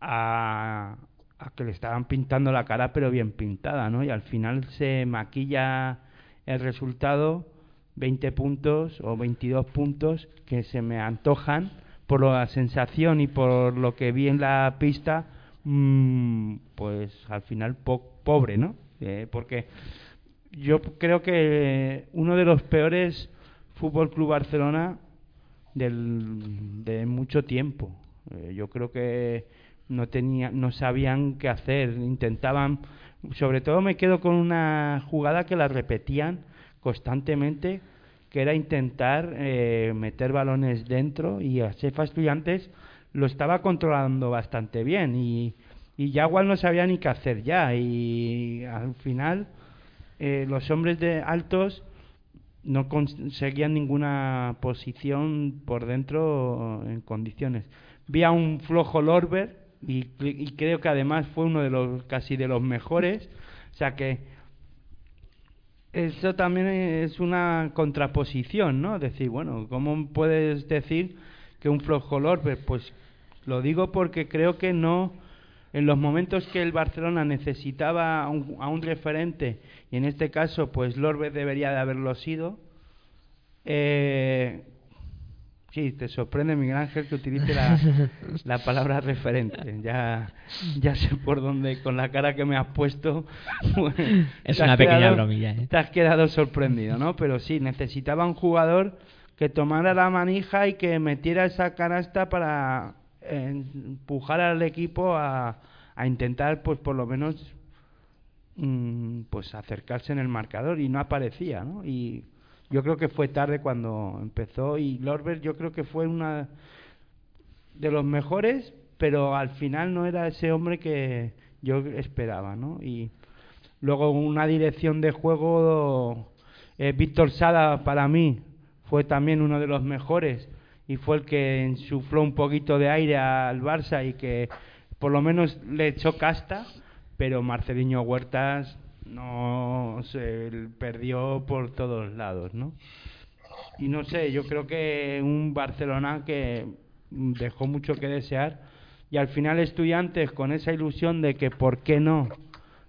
a, a que le estaban pintando la cara pero bien pintada, ¿no? Y al final se maquilla el resultado 20 puntos o 22 puntos que se me antojan por la sensación y por lo que vi en la pista, mmm, pues al final pobre, ¿no? Eh, porque yo creo que uno de los peores Fútbol Club Barcelona del, de mucho tiempo. Eh, yo creo que no tenía, no sabían qué hacer, intentaban, sobre todo me quedo con una jugada que la repetían constantemente que era intentar eh, meter balones dentro y a Cefa Estudiantes lo estaba controlando bastante bien y, y igual no sabía ni qué hacer ya y al final eh, los hombres de altos no conseguían ninguna posición por dentro en condiciones. Vi a un flojo Lorber y, creo que además fue uno de los casi de los mejores. O sea que eso también es una contraposición, ¿no? Decir, bueno, ¿cómo puedes decir que un flojo Lorber? Pues lo digo porque creo que no en los momentos que el Barcelona necesitaba a un, referente, y en este caso, pues Lorbe debería de haberlo sido, eh, sí, te sorprende, Miguel Ángel, que utilice la, palabra referente. Ya, ya sé por dónde, con la cara que me has puesto. es una pequeña bromilla. ¿eh? Te has quedado sorprendido, ¿no? Pero sí, necesitaba un jugador que tomara la manija y que metiera esa canasta para empujar al equipo a, a intentar, pues por lo menos, mm, pues acercarse en el marcador y no aparecía, ¿no? Y yo creo que fue tarde cuando empezó y Lorber yo creo que fue una de los mejores, pero al final no era ese hombre que yo esperaba, ¿no? Y luego una dirección de juego, eh, Víctor Sada para mí fue también uno de los mejores y fue el que insufló un poquito de aire al Barça y que por lo menos le echó casta, pero Marceliño Huertas no se perdió por todos lados, ¿no? Y no sé, yo creo que un Barcelona que dejó mucho que desear y al final estudiantes con esa ilusión de que por qué no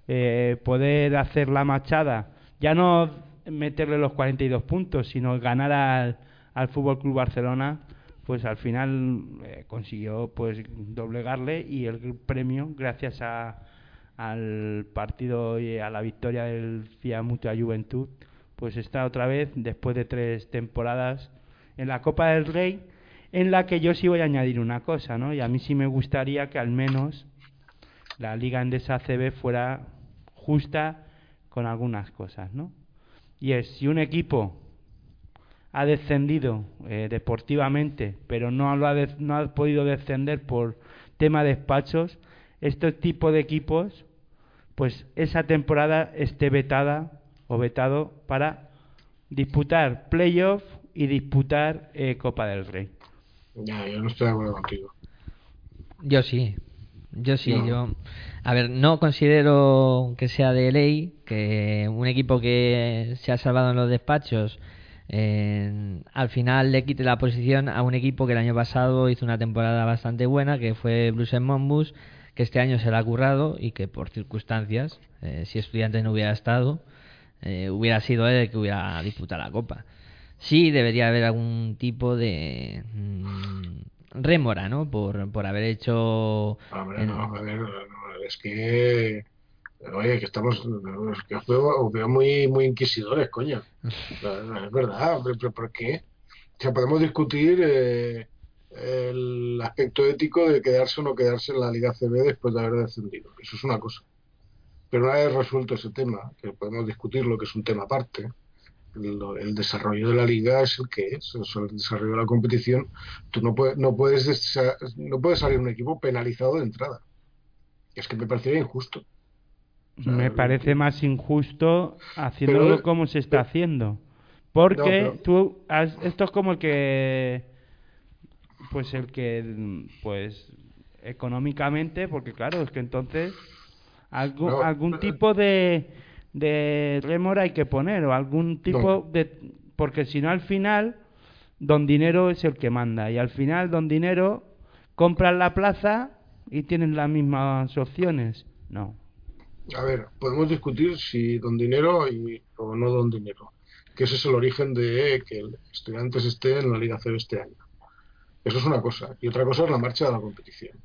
eh, poder hacer la machada, ya no meterle los 42 puntos, sino ganar al, al Fútbol Club Barcelona, pues al final eh, consiguió pues doblegarle y el premio gracias a, al partido y a la victoria del FIA Mutua Juventud, pues está otra vez después de tres temporadas en la Copa del Rey, en la que yo sí voy a añadir una cosa, ¿no? Y a mí sí me gustaría que al menos la Liga Endesa ACB fuera justa con algunas cosas, ¿no? Y es, si un equipo ha descendido eh, deportivamente, pero no, lo ha no ha podido descender por tema de despachos, este tipo de equipos, pues esa temporada esté vetada o vetado para disputar playoff y disputar eh, Copa del Rey. Ya, yo no estoy de acuerdo contigo. Yo sí, yo sí, yo. A ver, no considero que sea de ley que un equipo que se ha salvado en los despachos al final le quite la posición a un equipo que el año pasado hizo una temporada bastante buena, que fue Bruce Monbus, que este año se le ha currado y que por circunstancias, eh, si estudiante no hubiera estado, eh, hubiera sido él el que hubiera disputado la copa. Sí debería haber algún tipo de mm, rémora, ¿no? Por, por haber hecho... es que Oye, que estamos. que os veo, muy, muy inquisidores, coño. Es verdad, pero ¿por qué? O sea, podemos discutir eh, el aspecto ético de quedarse o no quedarse en la Liga CB después de haber descendido. Eso es una cosa. Pero una vez resuelto ese tema, que podemos discutirlo, que es un tema aparte, el, desarrollo de la liga es el que es, el desarrollo de la competición. Tú no puedes, no puedes, no puedes salir un equipo penalizado de entrada. Es que me parecería injusto. Me parece más injusto haciéndolo como se está haciendo. Porque tú, esto es como el que, pues el que, pues económicamente, porque claro, es que entonces algún, algún tipo de, de remora hay que poner o algún tipo de, porque si no al final don dinero es el que manda y al final don dinero compran la plaza y tienen las mismas opciones. No, a ver, podemos discutir si don dinero y, o no don dinero, que ese es el origen de que el estudiantes esté en la Liga Cero este año. Eso es una cosa. Y otra cosa es la marcha de la competición.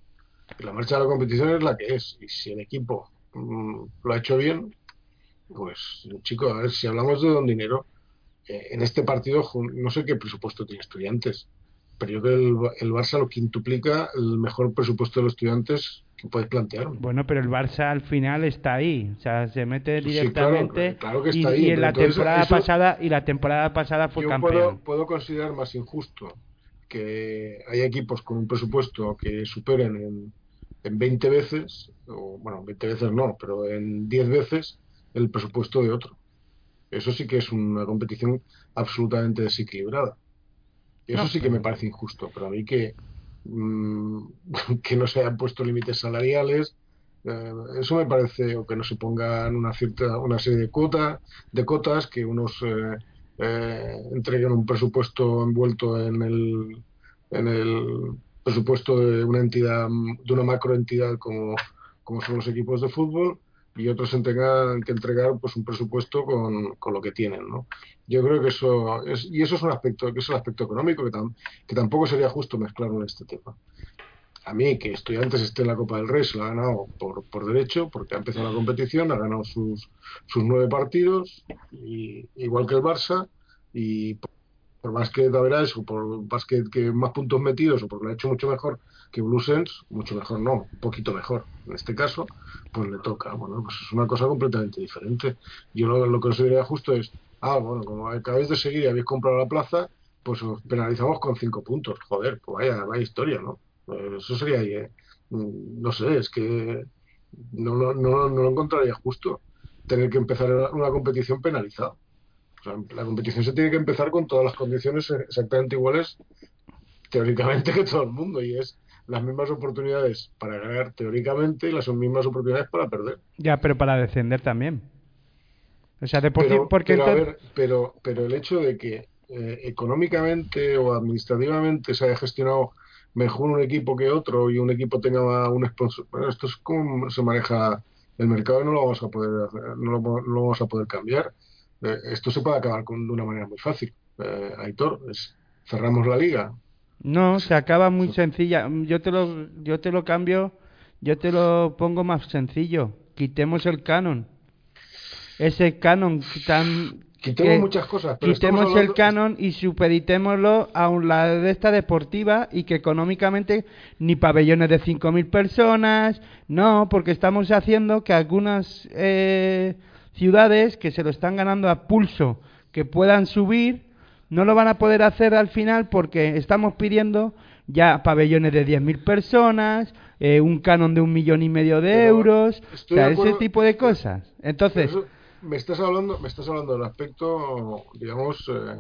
La marcha de la competición es la que es. Y si el equipo mm, lo ha hecho bien, pues, chico, a ver, si hablamos de don dinero, eh, en este partido no sé qué presupuesto tiene estudiantes, pero yo creo que el, Barça lo quintuplica el mejor presupuesto de los estudiantes que puedes plantear. Bueno, pero el Barça al final está ahí, o sea, se mete directamente y, en la temporada pasada y la temporada pasada fue campeón. Puedo, puedo considerar más injusto que hay equipos con un presupuesto que superen en, en 20 veces, o bueno, 20 veces no, pero en 10 veces el presupuesto de otro. Eso sí que es una competición absolutamente desequilibrada. Eso sí que me parece injusto, pero a mí que, mm, que no se hayan puesto límites salariales, eh, eso me parece, o que no se pongan una cierta, una serie de cuotas, de cotas, que unos eh, eh, entreguen un presupuesto envuelto en el, en el presupuesto de una entidad, de una macroentidad como, como son los equipos de fútbol, y otros tengan que entregar pues un presupuesto con, con, lo que tienen no yo creo que eso es y eso es un aspecto que es el aspecto económico que, que tampoco sería justo mezclarlo en este tema. A mí que Estudiantes esté en la Copa del Rey se lo ha ganado por, por derecho porque ha empezado la competición ha ganado sus, sus nueve partidos igual que el Barça y por más que Taveras o por más que, más puntos metidos o porque lo ha hecho mucho mejor que Bluesens, mucho mejor no, un poquito mejor en este caso, pues le toca. Bueno, pues es una cosa completamente diferente. Yo lo, lo consideraría justo es, ah, bueno, como acabáis de seguir y habéis comprado la plaza, pues os penalizamos con cinco puntos. Joder, pues vaya, vaya historia, ¿no? Eh, eso sería, eh, no sé, es que no, no, no, lo encontraría justo tener que empezar una competición penalizada la competición se tiene que empezar con todas las condiciones exactamente iguales, teóricamente, que todo el mundo, y es las mismas oportunidades para ganar teóricamente y las mismas oportunidades para perder. Ya, pero para descender también. O sea, pero, porque pero, pero, el hecho de que eh, económicamente o administrativamente se haya gestionado mejor un equipo que otro y un equipo tenga un sponsor, bueno, esto es como se maneja el mercado y no lo vamos a poder no lo, no lo vamos a poder cambiar eh, esto se puede acabar con, de una manera muy fácil. Eh, Aitor, cerramos la liga. No, se acaba muy sencilla. Yo te lo, yo te lo cambio, yo te lo pongo más sencillo. Quitemos el canon. Ese canon tan Quitemos muchas cosas. quitemos el canon y supeditémoslo a un lado de esta deportiva y que económicamente ni pabellones de 5.000 personas, no, porque estamos haciendo que algunas eh, ciudades que se lo están ganando a pulso, que puedan subir, no lo van a poder hacer al final porque estamos pidiendo ya pabellones de 10.000 personas, eh, un canon de un millón y medio de euros, o sea, ese tipo de cosas. Entonces... me estás hablando, me estás hablando del aspecto, digamos, eh,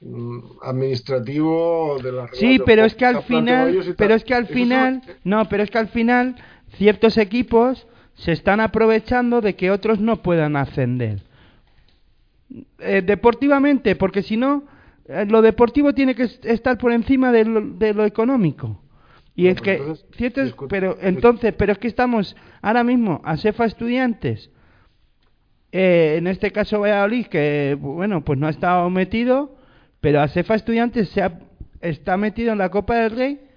mm, administrativo de la sí pero es que al final pero es que al final no pero es que al final ciertos equipos se están aprovechando de que otros no puedan ascender. Eh, deportivamente, porque si no, eh, lo deportivo tiene que estar por encima de lo, económico. Y es que, cierto pero entonces, pero es que estamos ahora mismo a Cefa Estudiantes, eh, en este caso Valladolid, que bueno, pues no ha estado metido, pero a Cefa Estudiantes se ha, está metido en la Copa del Rey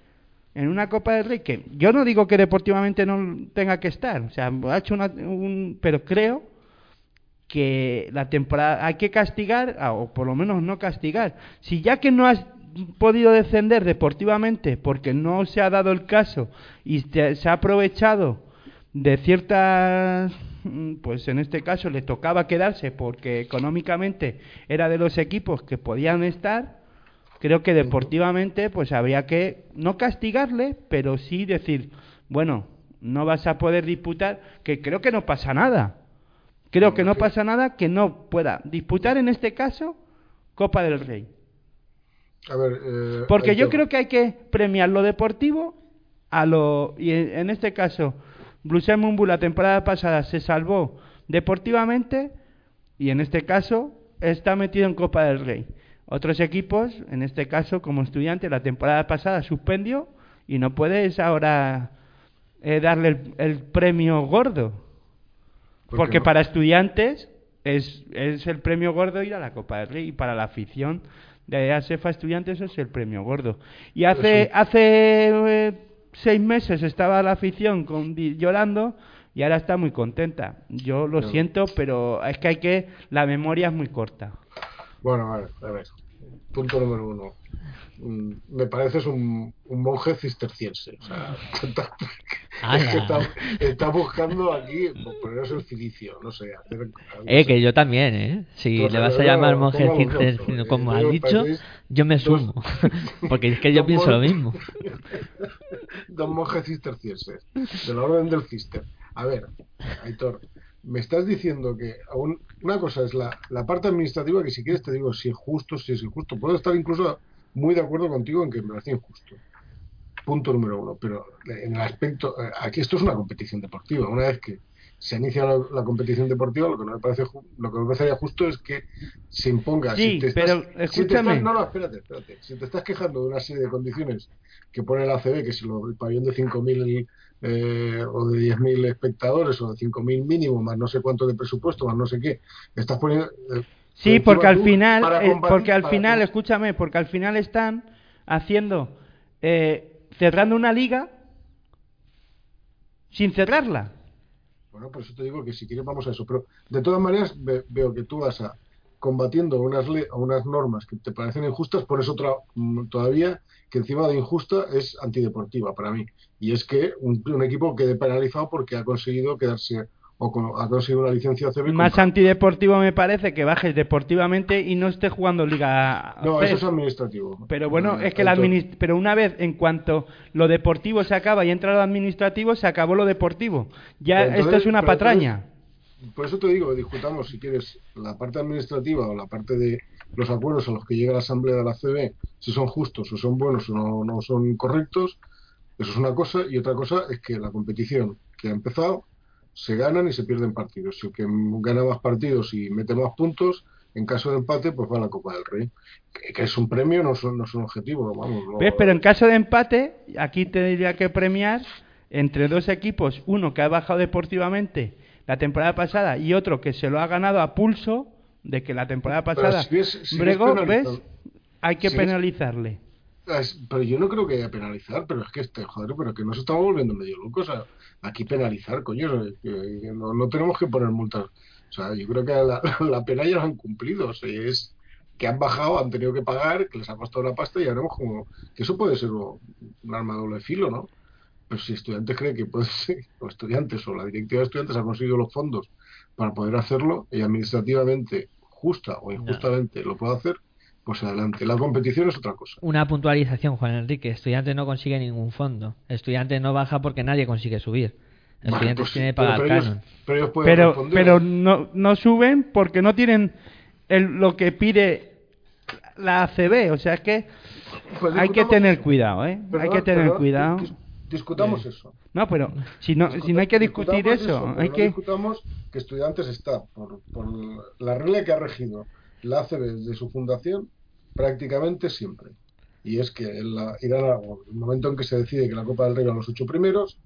en una Copa del Rey que yo no digo que deportivamente no tenga que estar, o sea, ha hecho una, un, pero creo que la temporada hay que castigar, o por lo menos no castigar. Si ya que no has podido descender deportivamente porque no se ha dado el caso y se ha aprovechado de ciertas pues en este caso le tocaba quedarse porque económicamente era de los equipos que podían estar creo que deportivamente pues habría que no castigarle, pero sí decir, bueno, no vas a poder disputar, que creo que no pasa nada. Creo que no pasa nada que no pueda disputar en este caso Copa del Rey. A ver, eh, Porque yo creo que hay que premiar lo deportivo a lo y en, este caso Blues Mumbu la temporada pasada se salvó deportivamente y en este caso está metido en Copa del Rey. Otros equipos, en este caso como estudiante, la temporada pasada suspendió y no puedes ahora eh, darle el, premio gordo. Porque para estudiantes es, es el premio gordo ir a la Copa del Rey y para la afición de ASEFA Estudiantes es el premio gordo. Y hace, hace eh, seis meses estaba la afición con, llorando y ahora está muy contenta. Yo lo siento, pero es que hay que. La memoria es muy corta. Bueno, a ver, a ver punto número uno. Mm, me pareces un, un monje cisterciense. O sea, está, buscando aquí poneros el cilicio, no sé. eh, que yo también, ¿eh? Si le vas a llamar monje cisterciense, como has dicho, yo me sumo. Porque es que yo pienso lo mismo. Dos monjes cistercienses, de la orden del cister. A ver, Aitor, me estás diciendo que aún, una cosa es la, la parte administrativa que si quieres te digo si es justo, si es injusto. Puedo estar incluso muy de acuerdo contigo en que me parece injusto. Punto número uno. Pero en el aspecto, eh, aquí esto es una competición deportiva. Una vez que se inicia la, la competición deportiva, lo que no me parece lo que me parecería justo es que se imponga. Sí, si te pero si te escúchame. estás- no, no, espérate, espérate. Si te estás quejando de una serie de condiciones que pone el ACB, que si lo, el pabellón de 5.000 eh, o de 10.000 espectadores o de 5.000 mínimo, más no sé cuánto de presupuesto, más no sé qué, estás poniendo. eh, Sí, porque al final, eh, porque al final, escúchame, porque al final están haciendo, eh, cerrando una liga sin cerrarla. Bueno, por eso te digo que si quieres vamos a eso. Pero de todas maneras ve- veo que tú vas a combatiendo unas, le- unas normas que te parecen injustas, por eso otra, mm, todavía que encima de injusta es antideportiva para mí. Y es que un, un equipo quede penalizado porque ha conseguido quedarse o con- ha conseguido una licencia ACB. Más con- antideportivo me parece que bajes deportivamente y no estés jugando liga. No, eso es administrativo. Pero bueno, Eh, es que la entonces- adminis- pero una vez en cuanto lo deportivo se acaba y entra lo administrativo, se acabó lo deportivo. Ya entonces- esto es una patraña. Por eso te digo, discutamos si quieres la parte administrativa o la parte de los acuerdos a los que llega la Asamblea de la CB, si son justos o son buenos o no, son correctos, eso es una cosa, y otra cosa es que la competición que ha empezado se ganan y se pierden partidos. Si el que gana más partidos y mete más puntos, en caso de empate, pues va a la Copa del Rey. Que, es un premio, no, son, no es un objetivo. Vamos, ¿Ves? Pero en caso de empate, aquí tendría que premiar entre dos equipos, uno que ha bajado deportivamente la temporada pasada y otro que se lo ha ganado a pulso de que la temporada pasada si ves- si ves bregó, ¿ves? penalizado- Hay que si penalizarle. Es- pero yo no creo que haya penalizar, pero es que este, joder, pero que nos estamos volviendo medio locos. aquí penalizar, coño, que- no, no tenemos que poner multas. O sea, yo creo que la, la pena ya la han cumplido. O sea, es que han bajado, han tenido que pagar, que les ha costado la pasta y ya veremos como que eso puede ser un, un arma de doble filo, ¿no? Pero si estudiantes creen que puede ser, o estudiantes o la directiva de estudiantes ha conseguido los fondos para poder hacerlo y administrativamente justa o injustamente lo puede hacer, pues adelante. La competición es otra cosa. Una puntualización, Juan Enrique. Estudiante no consigue ningún fondo. Estudiante no baja porque nadie consigue subir. Bueno, Estudiante pues tiene que pagar pero ellos- pero ellos pueden Pero, responder. pero no, no suben porque no tienen el, lo que pide la ACB. O sea, es que Pues hay que tener eso. cuidado, ¿eh? hay que tener perdón, cuidado. Discutamos eso. No, pero si no, si no hay que discutir eso, hay no que... discutamos que estudiantes está por, por la regla que ha regido la ACB desde su fundación prácticamente siempre. Y es que en la, la- el momento en que se decide que la Copa del Rey a los ocho primeros,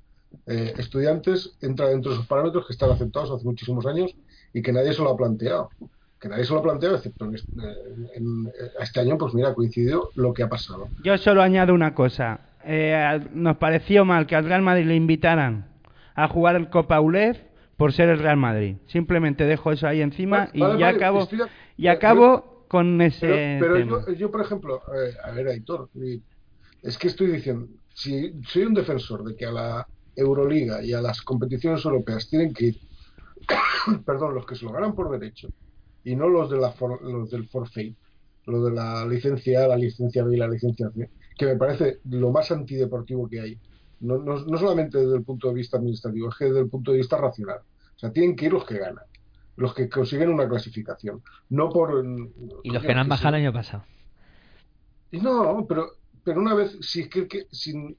eh, estudiantes entra dentro de esos parámetros que están aceptados hace muchísimos años y que nadie se lo ha planteado. Que nadie se lo ha planteado, excepto en este, en- en- este año, pues mira, coincidió lo que ha pasado. Yo solo añado una cosa. Eh, nos pareció mal que al Real Madrid le invitaran a jugar el Copa ULEF por ser el Real Madrid. Simplemente dejo eso ahí encima Vale, y vale, ya vale, acabo, estoy y pero- acabo con ese Pero, pero tema. yo, yo, por ejemplo, eh, a ver, Aitor, es que estoy diciendo, si soy un defensor de que a la Euroliga y a las competiciones europeas tienen que ir, perdón, los que se lo ganan por derecho, y no los, de la for- los del forfeit, lo de la licencia A, la licencia B y la licencia C, que me parece lo más antideportivo que hay. No, no, no solamente desde el punto de vista administrativo, es que desde el punto de vista racional. O sea, tienen que ir los que ganan, los que consiguen una clasificación, no por... Y los que no han bajado el año pasado. No, pero, pero una vez, si es que, que sin...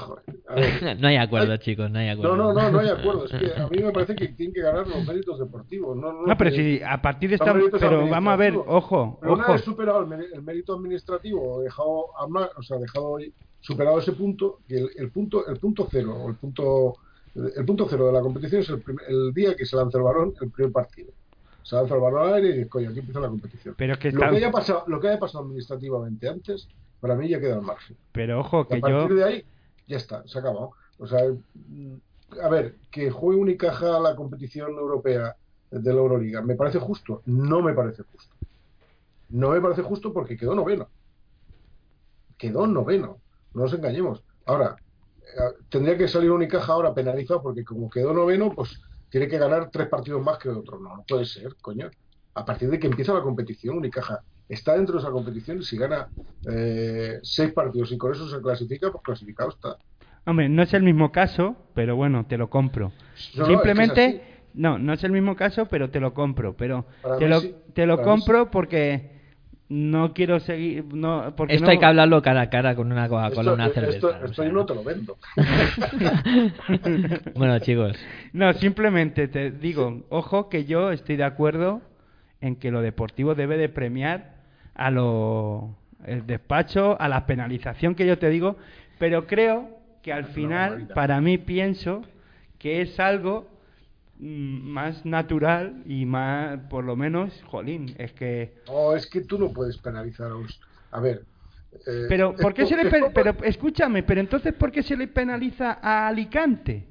Joder, no hay acuerdo, chicos, no hay No, acuerdo. no, no, no hay acuerdo. Es que a mí me parece que tienen que ganar los méritos deportivos. No, no, No, pero que- si a partir de esta... Pero vamos a ver, ojo, Pero una ojo. vez superado el, mé- el mérito administrativo, dejado, a o sea, dejado superado ese punto, que el, el punto, el punto cero, o el punto, el punto cero de la competición es el, prim- el día que se lanza el balón, el primer partido. Se lanza el balón al aire y dices, coño, aquí empieza la competición. Pero es que Lo está... que haya pasado, lo que haya pasado administrativamente antes, para mí ya queda al margen. Pero ojo, Y a que partir yo... de ahí, ya está, se ha acabado. O sea, mm, a ver, que juegue Unicaja la competición europea de la Euroliga, ¿me parece justo? No me parece justo. No me parece justo porque quedó noveno. Quedó noveno, no nos engañemos. Ahora, eh, tendría que salir Unicaja ahora penalizado porque como quedó noveno, pues tiene que ganar tres partidos más que otro. No, no puede ser, coño. A partir de que empieza la competición, Unicaja está dentro de esa competición y si gana eh, seis partidos y con eso se clasifica, pues clasificado está. Hombre, no es el mismo caso, pero bueno, te lo compro. No, no, Simplemente es que es No, no es el mismo caso, pero te lo compro. Pero Para te mí lo, sí, te lo para mí compro porque no quiero seguir. No, porque Esto no- hay que hablarlo cara a cara con una Coca-Cola, Esto, una cerveza. esto, esto sea. no te lo vendo. Bueno, chicos, No, simplemente te digo, ojo que yo estoy de acuerdo en que lo deportivo debe de premiar a lo el despacho, a la penalización que yo te digo, pero creo que al final, para mí pienso que es algo mm, más natural y más, por lo menos, jolín, es que... No, es que tú no puedes penalizar a un... A ver... eh, Pero, ¿por qué esto- se le esto- pero escúchame, pero entonces ¿por qué se le penaliza a Alicante?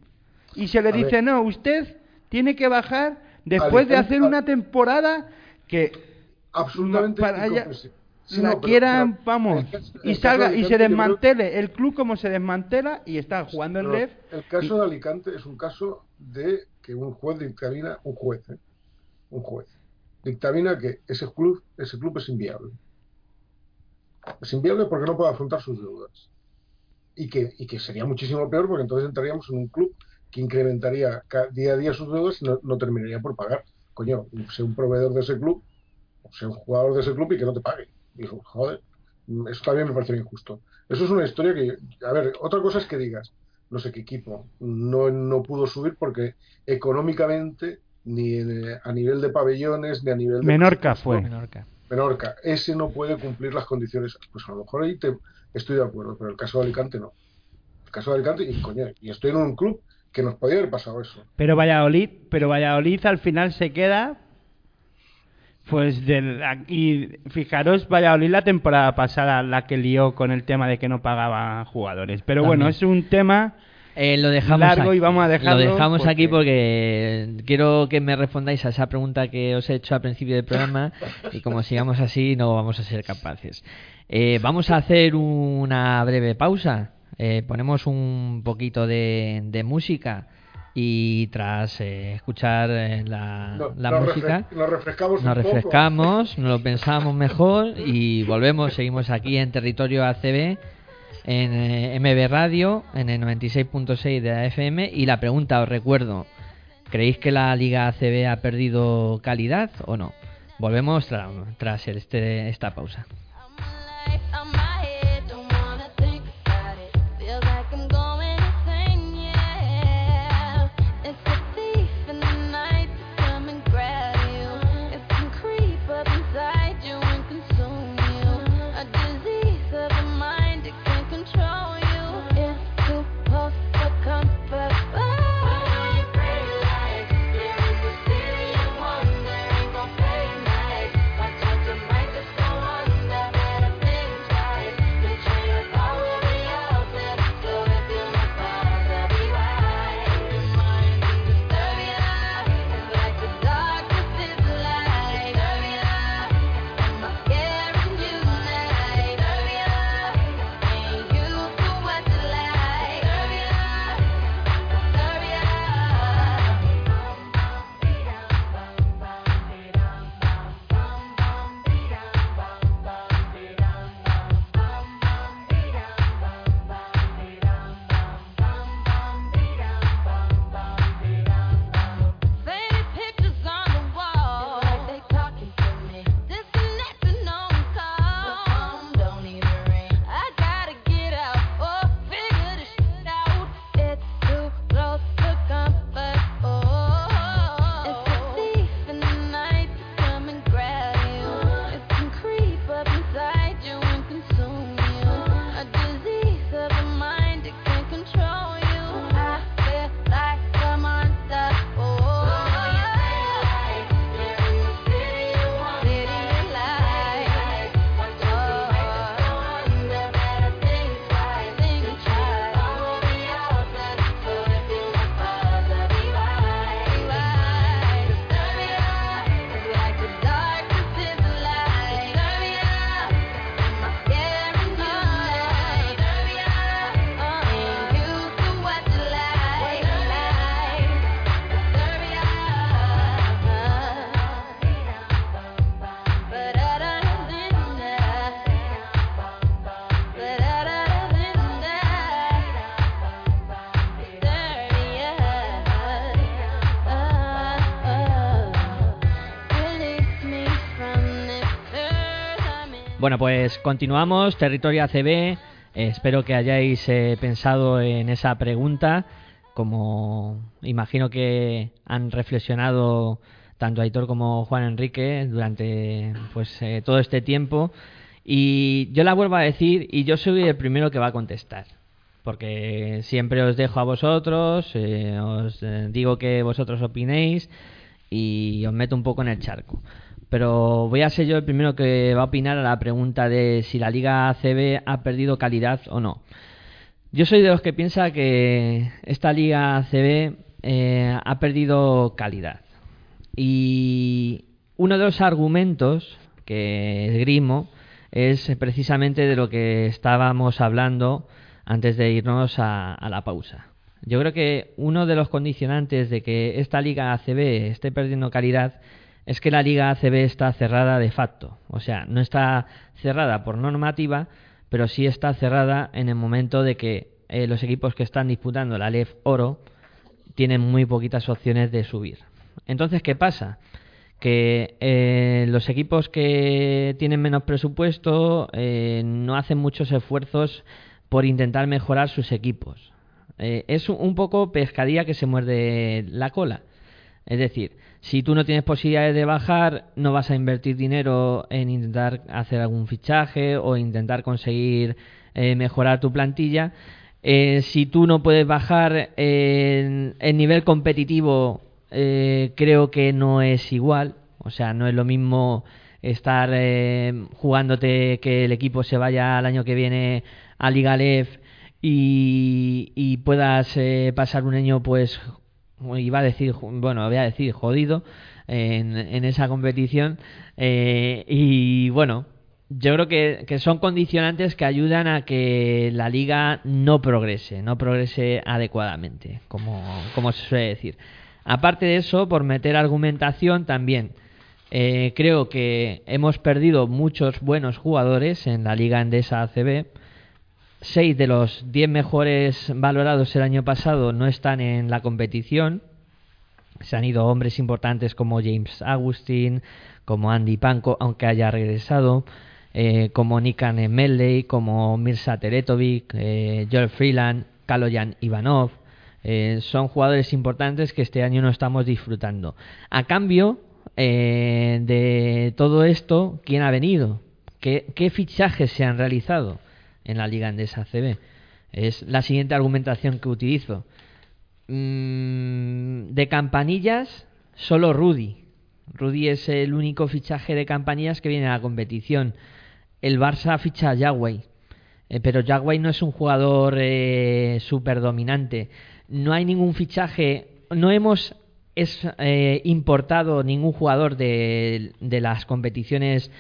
Y se le dice, ver. "No, usted tiene que bajar después de hacer una temporada que absolutamente para allá-. Sí, la no, quieran, pero- vamos, el y salga y se creo- desmantele el club como se desmantela y está jugando en ref. El caso y- de Alicante es un caso de que un juez dictamina, un juez, ¿eh? un juez, dictamina que ese club, ese club es inviable. Es inviable porque no puede afrontar sus deudas. Y que, y que sería muchísimo peor porque entonces entraríamos en un club que incrementaría día a día sus deudas y no, no terminaría por pagar. Coño, sea un proveedor de ese club, o sea un jugador de ese club y que no te pague. Dijo, joder, eso también me parece injusto. Eso es una historia que, a ver, otra cosa es que digas, no sé qué equipo no, no pudo subir porque económicamente ni en- a nivel de pabellones ni a nivel de Menorca fue. Menorca. Menorca, ese no puede cumplir las condiciones. Pues a lo mejor ahí te, estoy de acuerdo, pero el caso de Alicante no. El caso de Alicante, y coño, y estoy en un club que nos podía haber pasado eso. Pero Valladolid, pero Valladolid al final se queda pues del y fijaros Valladolid la temporada pasada la que lió con el tema de que no pagaba jugadores. Pero bueno, es un tema Eh, lo dejamos Largo aquí. y vamos a dejarlo Lo dejamos aquí porque- porque quiero que me respondáis a esa pregunta que os he hecho al principio del programa y como sigamos así no vamos a ser capaces. Eh, vamos a hacer una breve pausa. Eh, ponemos un poquito de, de música y tras eh, escuchar eh, la, No- la nos música nos refrescamos nos refrescamos, nos lo pensamos mejor y volvemos. Seguimos aquí en territorio ACB, en eh, MB Radio, en el 96.6 de la FM. Y la pregunta, os recuerdo: ¿creéis que la Liga ACB ha perdido calidad o no? Volvemos tra- tras este, esta pausa. Pues continuamos, territorio ACB. Eh, espero que hayáis eh, pensado en esa pregunta, como imagino que han reflexionado tanto Aitor como Juan Enrique durante pues eh, todo este tiempo. Y yo la vuelvo a decir y yo soy el primero que va a contestar. Porque siempre os dejo a vosotros, eh, os eh, digo que vosotros opinéis y os meto un poco en el charco. Pero voy a ser yo el primero que va a opinar a la pregunta de si la Liga ACB ha perdido calidad o no. Yo soy de los que piensa que esta Liga ACB eh, ha perdido calidad. Y uno de los argumentos que esgrimo es precisamente de lo que estábamos hablando antes de irnos a, a la pausa. Yo creo que uno de los condicionantes de que esta Liga ACB esté perdiendo calidad es que la Liga ACB está cerrada de facto. O sea, no está cerrada por normativa, pero sí está cerrada en el momento de que eh, los equipos que están disputando la LEF Oro tienen muy poquitas opciones de subir. Entonces, ¿qué pasa? Que eh, los equipos que tienen menos presupuesto eh, no hacen muchos esfuerzos por intentar mejorar sus equipos. Eh, es un- un poco pescadilla que se muerde la cola. Es decir, si tú no tienes posibilidades de bajar, no vas a invertir dinero en intentar hacer algún fichaje o intentar conseguir eh, mejorar tu plantilla. Eh, si tú no puedes bajar en el nivel competitivo, eh, creo que no es igual. O sea, no es lo mismo estar eh, jugándote que el equipo se vaya al año que viene a Liga Lef y, puedas eh, pasar un año pues iba a decir bueno voy a decir jodido en, en esa competición eh, y bueno yo creo que, que son condicionantes que ayudan a que la liga no progrese no progrese adecuadamente como, como se suele decir. Aparte de eso por meter argumentación también eh, creo que hemos perdido muchos buenos jugadores en la liga endesa ACB seis de los diez mejores valorados el año pasado no están en la competición. Se han ido hombres importantes como James Agustin, como Andy Panko, aunque haya regresado, eh, como Nikan Melley, como Mirza Teretovic, eh, Joel Freeland, Kaloyan Ivanov. Eh, son jugadores importantes que este año no estamos disfrutando. A cambio eh, de todo esto, ¿quién ha venido? ¿Qué, qué fichajes se han realizado? En la Liga Endesa CB. Es la siguiente argumentación que utilizo. Mm, de campanillas, solo Rudy. Rudy es el único fichaje de campanillas que viene a la competición. El Barça ficha a Yagüey. Eh, pero Yagüey no es un jugador eh, súper dominante. No hay ningún fichaje. No hemos es, eh, importado ningún jugador de, de las competiciones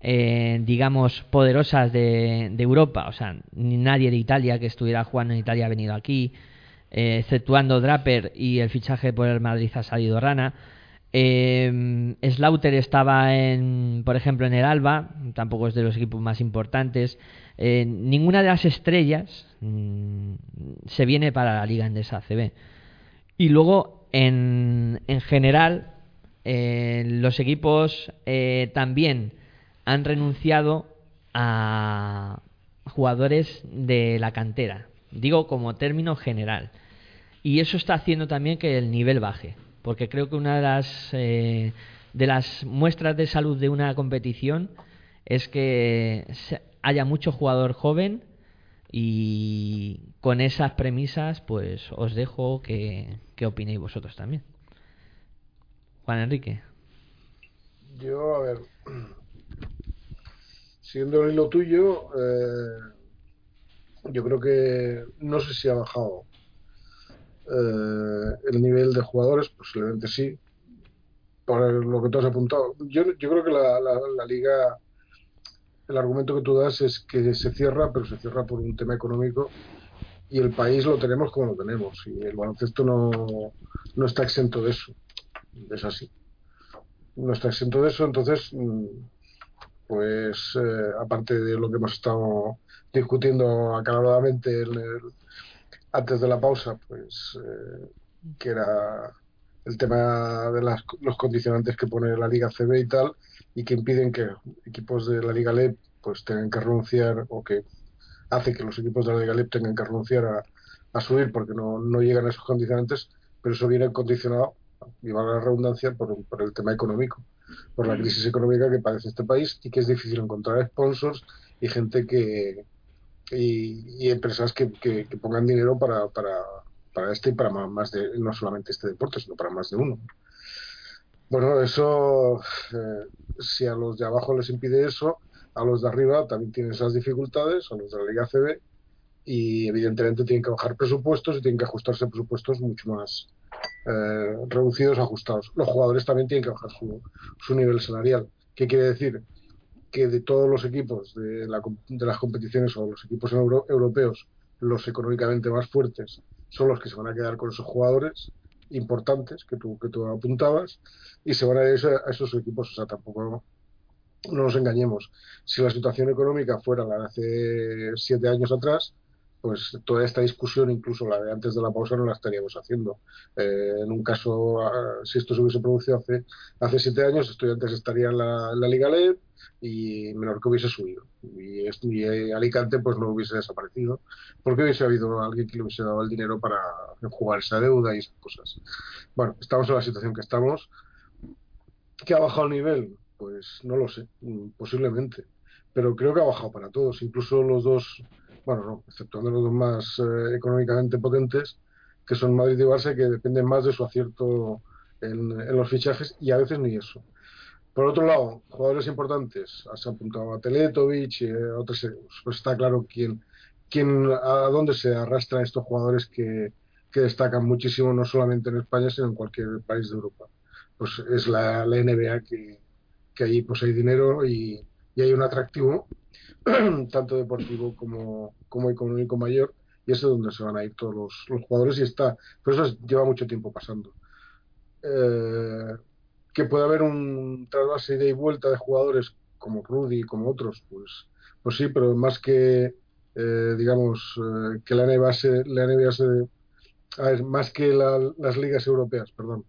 eh, digamos, poderosas de, Europa. O sea, ni nadie de Italia que estuviera jugando en Italia ha venido aquí, eh, exceptuando Draper y el fichaje por el Madrid ha salido Rana. Eh, Slaughter estaba, en, por ejemplo, en el Alba, tampoco es de los equipos más importantes. Eh, ninguna de las estrellas mm, se viene para la Liga Endesa ACB. Y luego, en, en general, los equipos también han renunciado a jugadores de la cantera. Digo como término general. Y eso está haciendo también que el nivel baje. Porque creo que una de las, eh, de las muestras de salud de una competición es que haya mucho jugador joven y con esas premisas pues os dejo que, que opinéis vosotros también. Juan Enrique. Yo, a ver, siguiendo el hilo tuyo, eh, yo creo que no sé si ha bajado eh, el nivel de jugadores, posiblemente sí, por lo que tú has apuntado. Yo, yo creo que la, liga, el argumento que tú das es que se cierra, pero se cierra por un tema económico y el país lo tenemos como lo tenemos y el baloncesto no, no está exento de eso. Es así no está exento de eso, entonces, mm, pues eh, aparte de lo que hemos estado discutiendo acaloradamente en el- antes de la pausa, pues eh, que era el tema de las, los condicionantes que pone la Liga CB y tal, y que impiden que equipos de la Liga LE pues tengan que renunciar o que hace que los equipos de la Liga LEP tengan que renunciar a, subir porque no, no llegan a esos condicionantes, pero eso viene condicionado, y valga la redundancia, por, por el tema económico, por la crisis económica que padece este país y que es difícil encontrar sponsors y gente que y, y empresas que, que, que pongan dinero para, para, para este y para más de no solamente este deporte, sino para más de uno. Bueno, eso, eh, si a los de abajo les impide eso, a los de arriba también tienen esas dificultades, a los de la Liga CB, y evidentemente tienen que bajar presupuestos y tienen que ajustarse a presupuestos mucho más eh, reducidos, ajustados. Los jugadores también tienen que bajar su, su nivel salarial. ¿Qué quiere decir? Que de todos los equipos de, la de las competiciones o los equipos euro- europeos, los económicamente más fuertes son los que se van a quedar con esos jugadores importantes que tú, que tú apuntabas y se van a ir a esos equipos. O sea, tampoco no nos engañemos. Si la situación económica fuera la de hace siete años atrás, pues toda esta discusión, incluso la de antes de la pausa, no la estaríamos haciendo. Eh, en un caso, ah, si esto se hubiese producido hace, hace siete años, Estudiantes estaría en la, la Liga LED y Menorca hubiese subido. Y, y, eh, Alicante pues no hubiese desaparecido, porque hubiese habido alguien que le hubiese dado el dinero para jugar esa deuda y esas cosas. Bueno, estamos en la situación que estamos. ¿Que ha bajado el nivel? Pues no lo sé, mm, posiblemente. Pero creo que ha bajado para todos, incluso los dos, bueno, no, exceptuando los dos más eh, económicamente potentes, que son Madrid y Barça, que dependen más de su acierto en, en los fichajes y a veces ni eso. Por otro lado, jugadores importantes, has apuntado a Teletovic, a otros, eh, pues está claro quién, quién, a dónde se arrastran estos jugadores que, que destacan muchísimo, no solamente en España, sino en cualquier país de Europa. Pues es la, la NBA que, que ahí pues hay dinero y, y hay un atractivo tanto deportivo como, como económico mayor y es de donde se van a ir todos los, los jugadores y está, por eso es- lleva mucho tiempo pasando. Eh, que puede haber un trasvase ida y vuelta de jugadores como Rudy, como otros, pues, pues sí, pero más que, eh, digamos, eh, que la NBA se, la NBA se- a más que la- las ligas europeas, perdón,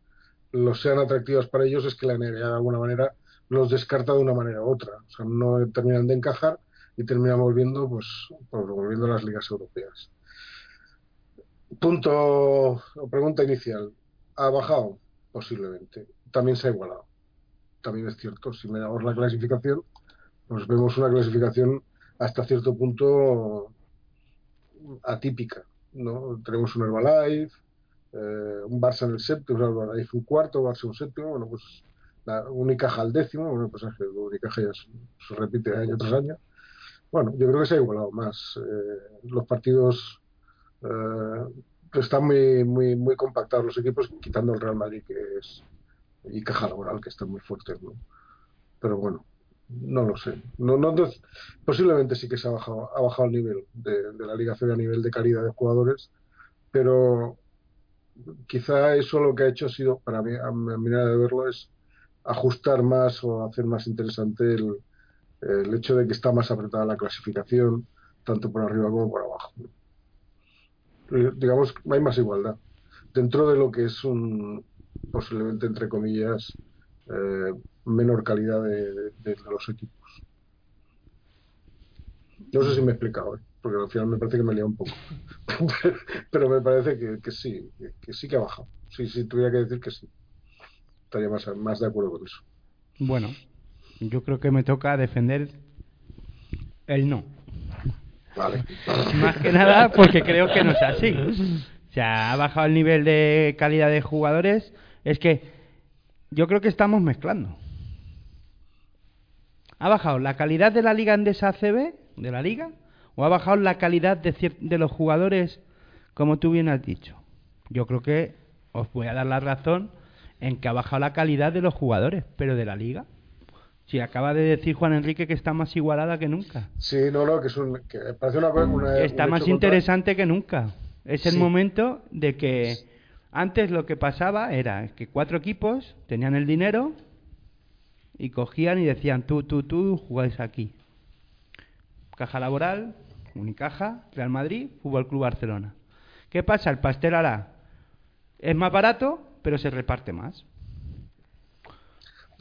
los sean atractivas para ellos, es que la NBA de alguna manera los descarta de una manera u otra. O sea, no terminan de encajar y terminan volviendo, pues, volviendo a las ligas europeas. Punto o pregunta inicial. ¿Ha bajado? Posiblemente. También se ha igualado. También es cierto. Si miramos la clasificación, pues vemos una clasificación hasta cierto punto atípica. ¿no? Tenemos un Herbalife, eh, un Barça en el séptimo, un Herbalife un cuarto, Barça un séptimo, bueno, pues la Unicaja al décimo, bueno, pues es que Unicaja ya se, se repite año tras año. Bueno, yo creo que se ha igualado más. Eh, los partidos eh, están muy, muy, muy compactados los equipos, quitando el Real Madrid, que es, y Caja Laboral, que están muy fuertes, ¿no? Pero bueno, no lo sé. No, no, posiblemente sí que se ha bajado, ha bajado el nivel de, de la Liga CB a nivel de calidad de jugadores, pero quizá eso lo que ha hecho ha sido, para mí, a mi manera de verlo, es ajustar más o hacer más interesante el, el hecho de que está más apretada la clasificación, tanto por arriba como por abajo. Eh, Digamos, hay más igualdad. Dentro de lo que es un, posiblemente, entre comillas, eh, menor calidad de, los equipos. No sé si me he explicado, ¿eh? porque al final me parece que me he liado un poco. Pero me parece que, que sí, que, que sí que ha bajado. Sí, sí, tuviera que decir que sí. Estaría más, más de acuerdo con eso. Bueno, yo creo que me toca defender el no. Vale. Más que nada porque creo que no es así. O sea, ha bajado el nivel de calidad de jugadores. Es que yo creo que estamos mezclando. ¿Ha bajado la calidad de la liga Endesa ACB, de la liga? ¿O ha bajado la calidad de, de los jugadores, como tú bien has dicho? Yo creo que os voy a dar la razón en que ha bajado la calidad de los jugadores, pero de la liga. Si acaba de decir Juan Enrique que está más igualada que nunca. Sí, no, no, que es un, que parece una, una Está un más interesante que nunca. Es el Sí. momento de que antes lo que pasaba era que cuatro equipos tenían el dinero y cogían y decían tú, tú, tú jugáis aquí. Caja Laboral, Unicaja, Real Madrid, Fútbol Club Barcelona. ¿Qué pasa? El pastel hará. Es más barato, pero se reparte más.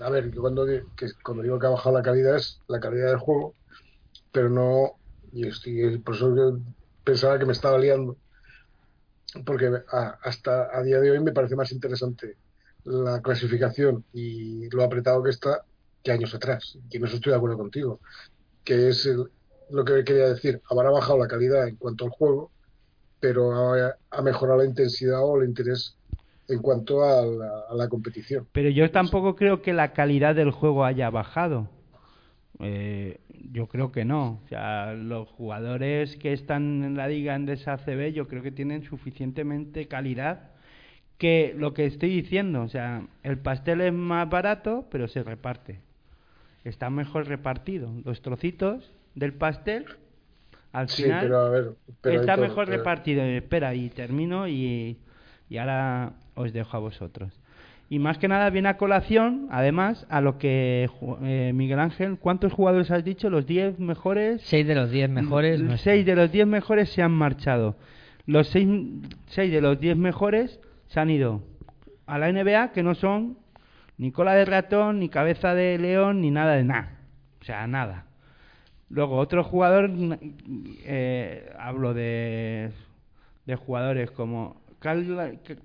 A ver, yo cuando, que, cuando digo que ha bajado la calidad es la calidad del juego pero no, y estoy, por eso pensaba que me estaba liando, porque a- hasta a día de hoy me parece más interesante la clasificación y lo apretado que está que años atrás, y en eso estoy de acuerdo contigo, que es lo que quería decir, habrá bajado la calidad en cuanto al juego, pero ha mejorado la intensidad o el interés en cuanto a la, a la competición. Pero yo tampoco creo que la calidad del juego haya bajado. Eh, yo creo que no. O sea, los jugadores que están en la liga Endesa ACB yo creo que tienen suficientemente calidad que lo que estoy diciendo. O sea, el pastel es más barato, pero se reparte. Está mejor repartido. Los trocitos del pastel, al Sí, final, pero a ver, pero está todo, mejor pero- repartido. Espera, y termino y, y ahora os dejo a vosotros. Y más que nada viene a colación, además, a lo que eh, Miguel Ángel, ¿cuántos jugadores has dicho? ¿Los 10 mejores? Seis de los diez mejores. no 6 están. de los 10 mejores se han marchado. Los 6 de los 10 mejores se han ido a la NBA, que no son ni cola de ratón, ni cabeza de león, ni nada de nada. O sea, nada. Luego, otro jugador, eh, hablo de, de jugadores como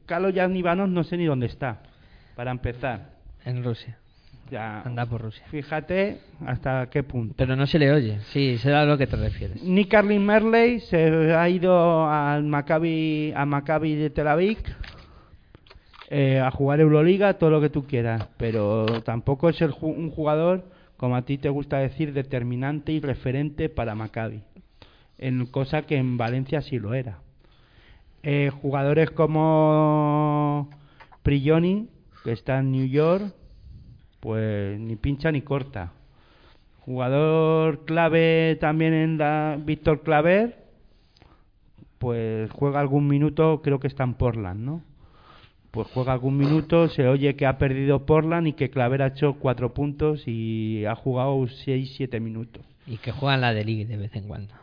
Carlos Yanivanov, no sé ni dónde está, para empezar. En Rusia. Ya, Anda por Rusia. fíjate hasta qué punto. Pero no se le oye. Sí, sé a lo que te refieres. Nick Carlin Merley se ha ido al Maccabi, a Maccabi de Tel Aviv eh, a jugar Euroliga, todo lo que tú quieras, pero tampoco es el un jugador, como a ti te gusta decir, determinante y referente para Maccabi, en cosa que en Valencia sí lo era. Eh, jugadores como Prigioni, que está en New York, pues ni pincha ni corta. Jugador clave también en la Víctor Claver, pues juega algún minuto, creo que está en Portland, ¿no? Pues juega algún minuto, se oye que ha perdido Portland y que Claver ha hecho cuatro puntos y ha jugado seis, siete minutos. Y que juegan la de League de vez en cuando.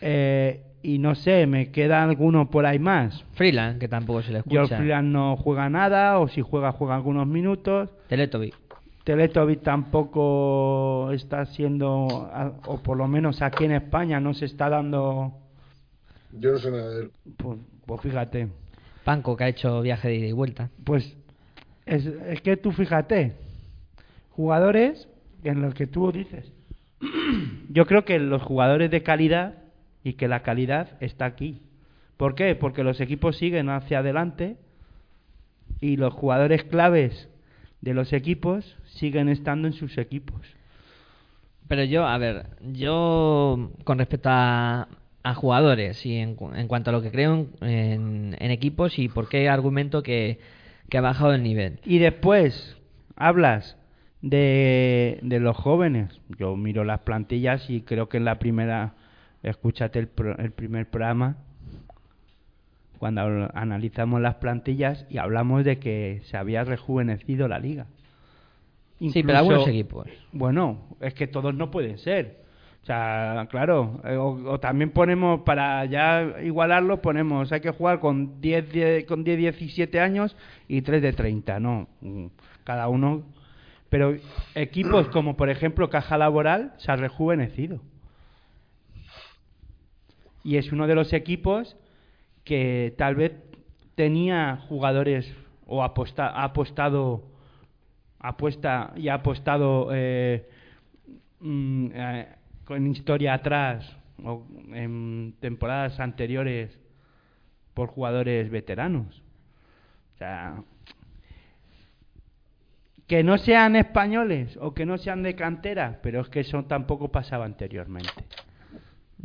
Eh, y no sé, me queda alguno por ahí más. Freeland, que tampoco se le George escucha. Freeland no juega nada, o si juega, juega algunos minutos. Teletovic. Teletovic tampoco está siendo, o por lo menos aquí en España no se está dando, Yo no sé nada de él. pues, pues fíjate, Panco, que ha hecho viaje de ida y vuelta. pues es, es que tú fíjate, jugadores en los que tú dices, yo creo que los jugadores de calidad y que la calidad está aquí. ¿Por qué? Porque los equipos siguen hacia adelante y los jugadores claves de los equipos siguen estando en sus equipos. Pero yo, a ver, yo con respecto a, a jugadores y en, en cuanto a lo que creo en, en- en equipos y por qué argumento que, que ha bajado el nivel. Y después hablas de, de los jóvenes. Yo miro las plantillas y creo que en la primera, escúchate el, pro- el primer programa, cuando analizamos las plantillas y hablamos de que se había rejuvenecido la liga. Sí, pero algunos equipos. Bueno, es que todos no pueden ser. O sea, claro, eh, o, o también ponemos, para ya igualarlo, ponemos, hay que jugar con 10, 10 con 10, 17 años y 3 de 30, no, mm, cada uno. Pero equipos como, por ejemplo, Caja Laboral se ha rejuvenecido. Y es uno de los equipos que tal vez tenía jugadores o aposta- ha apostado apuesta y ha apostado eh, mm, eh, con historia atrás o en temporadas anteriores por jugadores veteranos. O sea, que no sean españoles o que no sean de cantera, pero es que eso tampoco pasaba anteriormente.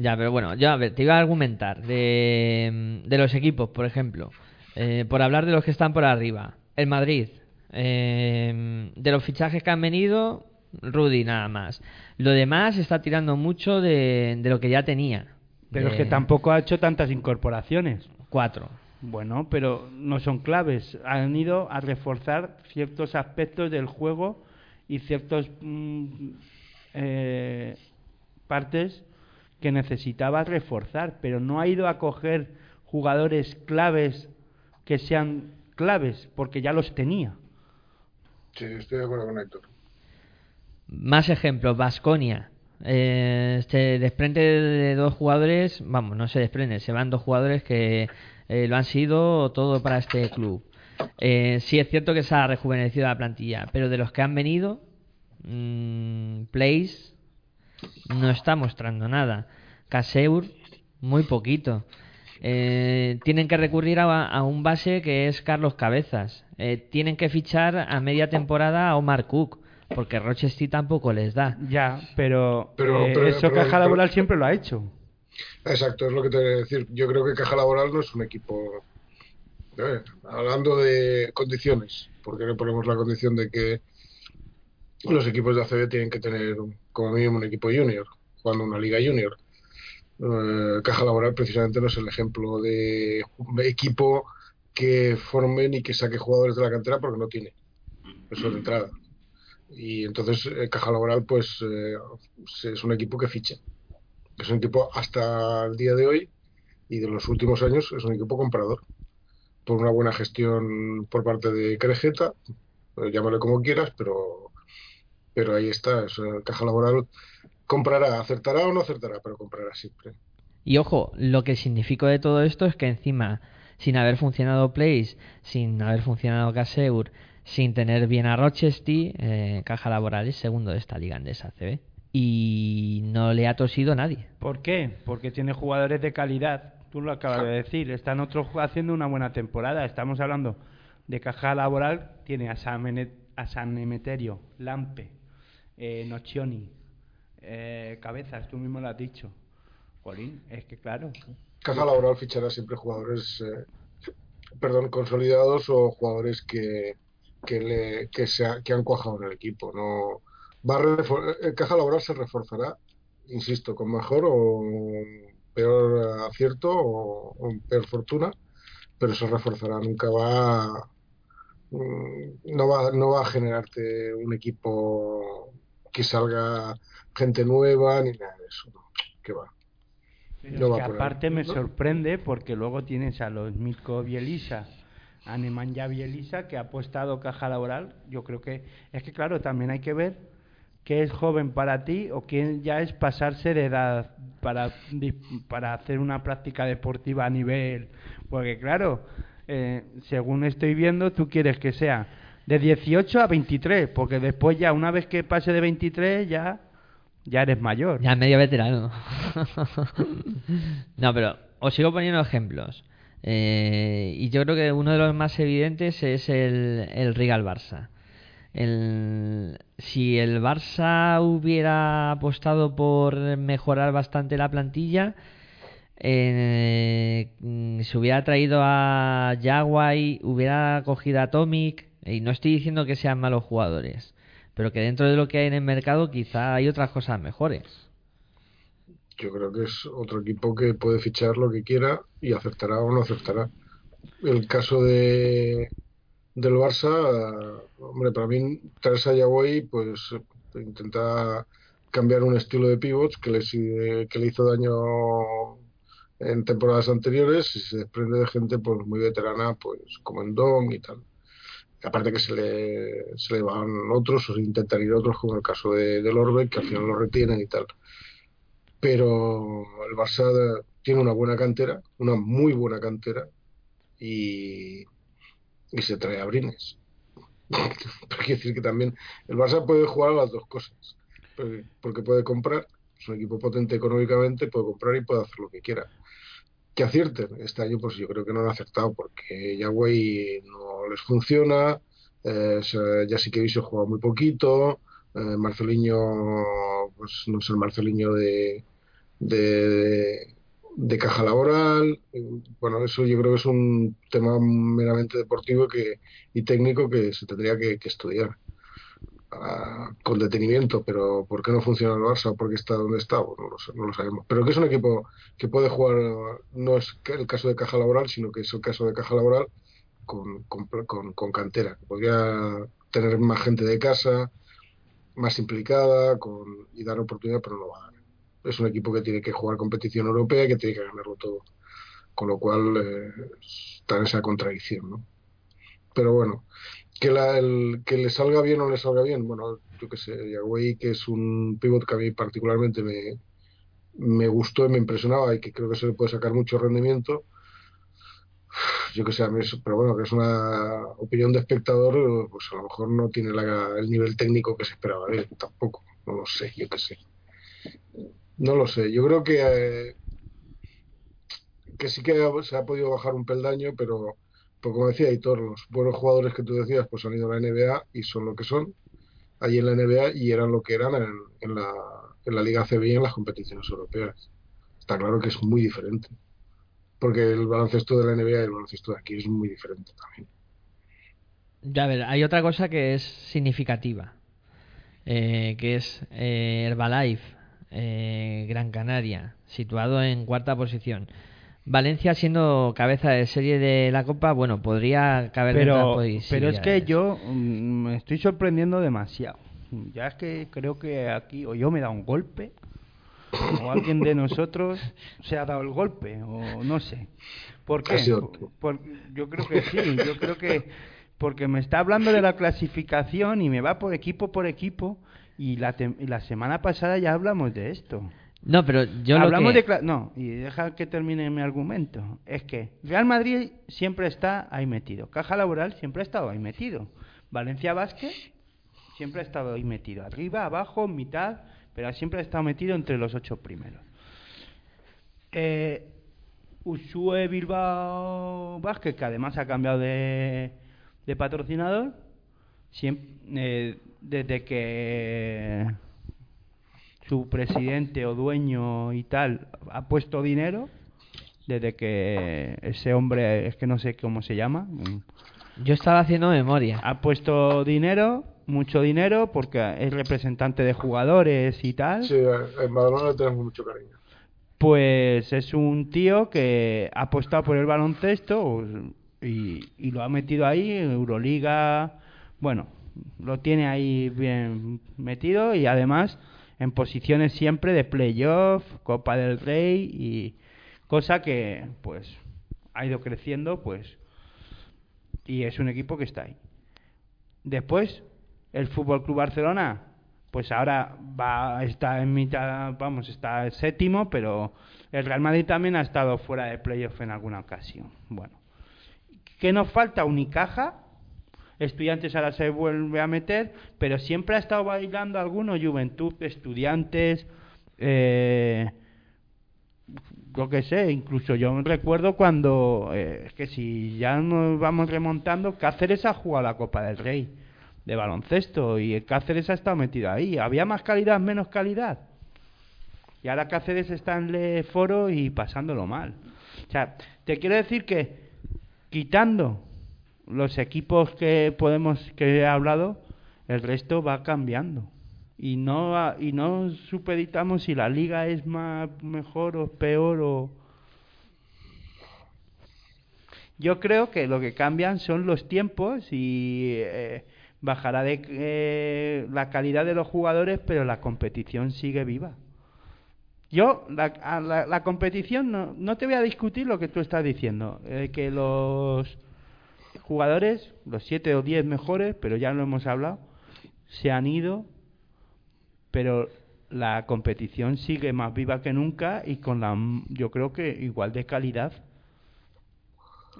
Ya, pero bueno, yo a ver, te iba a argumentar de, de los equipos, por ejemplo, eh, por hablar de los que están por arriba. El Madrid, eh, de los fichajes que han venido, Rudy nada más. Lo demás está tirando mucho de, de lo que ya tenía. Pero es que tampoco ha hecho tantas incorporaciones. Cuatro. Bueno, pero no son claves. Han ido a reforzar ciertos aspectos del juego y ciertas partes que necesitaba reforzar, pero no ha ido a coger jugadores claves que sean claves, porque ya los tenía. Sí, estoy de acuerdo con Héctor. Más ejemplos, Vasconia. Eh, se desprende de dos jugadores, vamos, no se desprende, se van dos jugadores que eh, lo han sido todo para este club. Eh, sí es cierto que se ha rejuvenecido la plantilla, pero de los que han venido, mm, Place no está mostrando nada. Caseur, muy poquito. Eh, tienen que recurrir a, a un base que es Carlos Cabezas. Eh, tienen que fichar a media temporada a Omar Cook, porque Rochester tampoco les da. Ya, pero, Pero- eh, pero- eso pero- Caja pero- Laboral siempre lo ha hecho. Exacto, es lo que te voy a decir. Yo creo que Caja Laboral no es un equipo. eh, hablando de condiciones, porque no ponemos la condición de que los equipos de ACB tienen que tener como mínimo un equipo junior, jugando una liga junior. Eh, Caja Laboral precisamente no es el ejemplo de equipo que formen y que saque jugadores de la cantera porque no tiene. Eso de entrada. Y entonces eh, Caja Laboral pues eh, es un equipo que ficha. Es un equipo hasta el día de hoy y de los últimos años es un equipo comprador. Por una buena gestión por parte de Crejeta, llámale como quieras, pero, pero ahí está. es, Caja Laboral comprará, acertará o no acertará, pero comprará siempre. Y ojo, lo que significó de todo esto es que encima, sin haber funcionado Place, sin haber funcionado Caseur, sin tener bien a Rochester, eh, Caja Laboral es segundo de esta liga andesa CB. Y no le ha tosido nadie. ¿Por qué? Porque tiene jugadores de calidad. Tú lo acabas de decir. Están otros haciendo una buena temporada. Estamos hablando de caja laboral. Tiene a San, Mene- a San Emeterio, Lampe, eh, eh, Cabezas, tú mismo lo has dicho. Jolín, es que claro. Caja Laboral fichará siempre jugadores, eh, perdón, consolidados o jugadores que, que, le, que, se que han cuajado en el equipo. No va Caja Laboral se reforzará, insisto, con mejor o peor acierto o, o peor fortuna, pero se reforzará. Nunca va, mm, no va, no va a generarte un equipo que salga gente nueva ni nada de eso. No, que va. Pero No es va que ahí. aparte me ¿No? sorprende porque luego tienes a los Mitko Bielisa, a Nemanja Bielisa, que ha apostado caja laboral. Yo creo que es que, claro, también hay que ver qué es joven para ti o quién ya es pasarse de edad para, para hacer una práctica deportiva a nivel. Porque, claro, eh, según estoy viendo, tú quieres que sea de 18 a 23, porque después ya, una vez que pase de 23, ya, ya eres mayor. Ya medio veterano. no, pero os sigo poniendo ejemplos. Eh, y yo creo que uno de los más evidentes es el, el Real Barça. El, si el Barça hubiera apostado por mejorar bastante la plantilla, eh, mm, se hubiera traído a Jaguay, hubiera cogido a Atomic, y no estoy diciendo que sean malos jugadores, pero que dentro de lo que hay en el mercado quizá hay otras cosas mejores. Yo creo que es otro equipo que puede fichar lo que quiera y aceptará o no aceptará. El caso de del Barça, hombre, para mí traerse a Yagüey, pues intenta cambiar un estilo de pivots que le, si- que le hizo daño en temporadas anteriores y se desprende de gente pues muy veterana, pues como en Don y tal. Aparte que se le, se le van otros o se intentan ir otros, como el caso de, del Orbe, que al final lo retienen y tal pero el Barça tiene una buena cantera, una muy buena cantera, y, y se trae a Brines. Decir que también el Barça puede jugar las dos cosas, porque puede comprar, es un equipo potente económicamente, puede comprar y puede hacer lo que quiera. Que acierten, este año pues yo creo que no han acertado porque Yagüey no les funciona, eh, ya sí que se juega muy poquito, eh, Marceliño pues no es el Marceliño de, de, caja laboral. Bueno, eso yo creo que es un tema meramente deportivo que, y técnico que se tendría que estudiar con detenimiento, pero ¿por qué no funciona el Barça? ¿Por qué está donde está? Bueno, no lo, no lo sabemos. Pero que es un equipo que puede jugar, no es el caso de caja laboral, sino que es el caso de caja laboral con, con, con, con cantera. Podría tener más gente de casa, más implicada con, y dar oportunidad, pero no va a dar. Es un equipo que tiene que jugar competición europea y que tiene que ganarlo todo. Con lo cual eh, está en esa contradicción, ¿no? Pero bueno, que, la, el, que le salga bien o le salga bien, bueno, yo qué sé, Yagüey, que es un pivot que a mí particularmente me, me gustó y me impresionaba y que creo que se le puede sacar mucho rendimiento. Yo que sé, a mí es- pero bueno, que es una opinión de espectador, pues a lo mejor no tiene el nivel técnico que se esperaba de él, tampoco, no lo sé, yo qué sé. No lo sé, yo creo que, eh, que sí que se ha podido bajar un peldaño, pero, pero como decía Hitor, los buenos jugadores que tú decías, pues han ido a la NBA y son lo que son, allí en la NBA y eran lo que eran en, en la, en la Liga CB y en las competiciones europeas. Está claro que es muy diferente, porque el baloncesto de la NBA y el baloncesto de aquí es muy diferente también. Ya, a ver, hay otra cosa que es significativa, eh, que es eh, Herbalife, eh, Gran Canaria, situado en cuarta posición. Valencia siendo cabeza de serie de la Copa, bueno, podría caber Pero, pero es que yo mm, me estoy sorprendiendo demasiado. Ya es que creo que aquí o yo me he dado un golpe o alguien de nosotros se ha dado el golpe o no sé. ¿Por qué? Por- yo creo que sí, yo creo que porque me está hablando de la clasificación y me va por equipo por equipo y la, tem- y la semana pasada ya hablamos de esto. No, pero yo lo Hablamos que... de no, y deja que termine mi argumento. Es que Real Madrid siempre está ahí metido. Caja Laboral siempre ha estado ahí metido. Valencia Vázquez siempre ha estado ahí metido. Arriba, abajo, mitad, pero siempre ha estado metido entre los ocho primeros. Eh, Usue Bilbao Vázquez, que además ha cambiado de, de patrocinador, siem- eh, desde que su presidente o dueño y tal ha puesto dinero desde que ese hombre es que no sé cómo se llama Yo estaba haciendo memoria. ha puesto dinero mucho dinero porque es representante de jugadores y tal Sí, en Badalona le tenemos mucho cariño. pues es un tío que ha apostado por el baloncesto y, y lo ha metido ahí en Euroliga. Bueno, lo tiene ahí bien metido y además en posiciones siempre de playoff, Copa del Rey y cosa que pues ha ido creciendo pues y es un equipo que está ahí. Después el Fútbol Club Barcelona pues ahora va está en mitad, vamos, está séptimo, pero el Real Madrid también ha estado fuera de playoff en alguna ocasión. Bueno, ¿qué nos falta? Unicaja. Estudiantes ahora se vuelve a meter, pero siempre ha estado bailando algunos, Juventud, Estudiantes, eh, yo qué sé, incluso yo recuerdo cuando, eh, es que si ya nos vamos remontando, Cáceres ha jugado la Copa del Rey de baloncesto y Cáceres ha estado metido ahí. ¿Había más calidad, menos calidad? Y ahora Cáceres está en el foro y pasándolo mal. O sea, te quiero decir que quitando los equipos que podemos que he hablado, el resto va cambiando. Y no y no supeditamos si la liga es más mejor o peor o yo creo que lo que cambian son los tiempos y eh, bajará de eh, la calidad de los jugadores, pero la competición sigue viva. Yo, la, la, la competición, no, no te voy a discutir lo que tú estás diciendo, eh, que los jugadores, los siete o diez mejores, pero ya lo hemos hablado, se han ido, pero la competición sigue más viva que nunca y con la, yo creo que igual de calidad.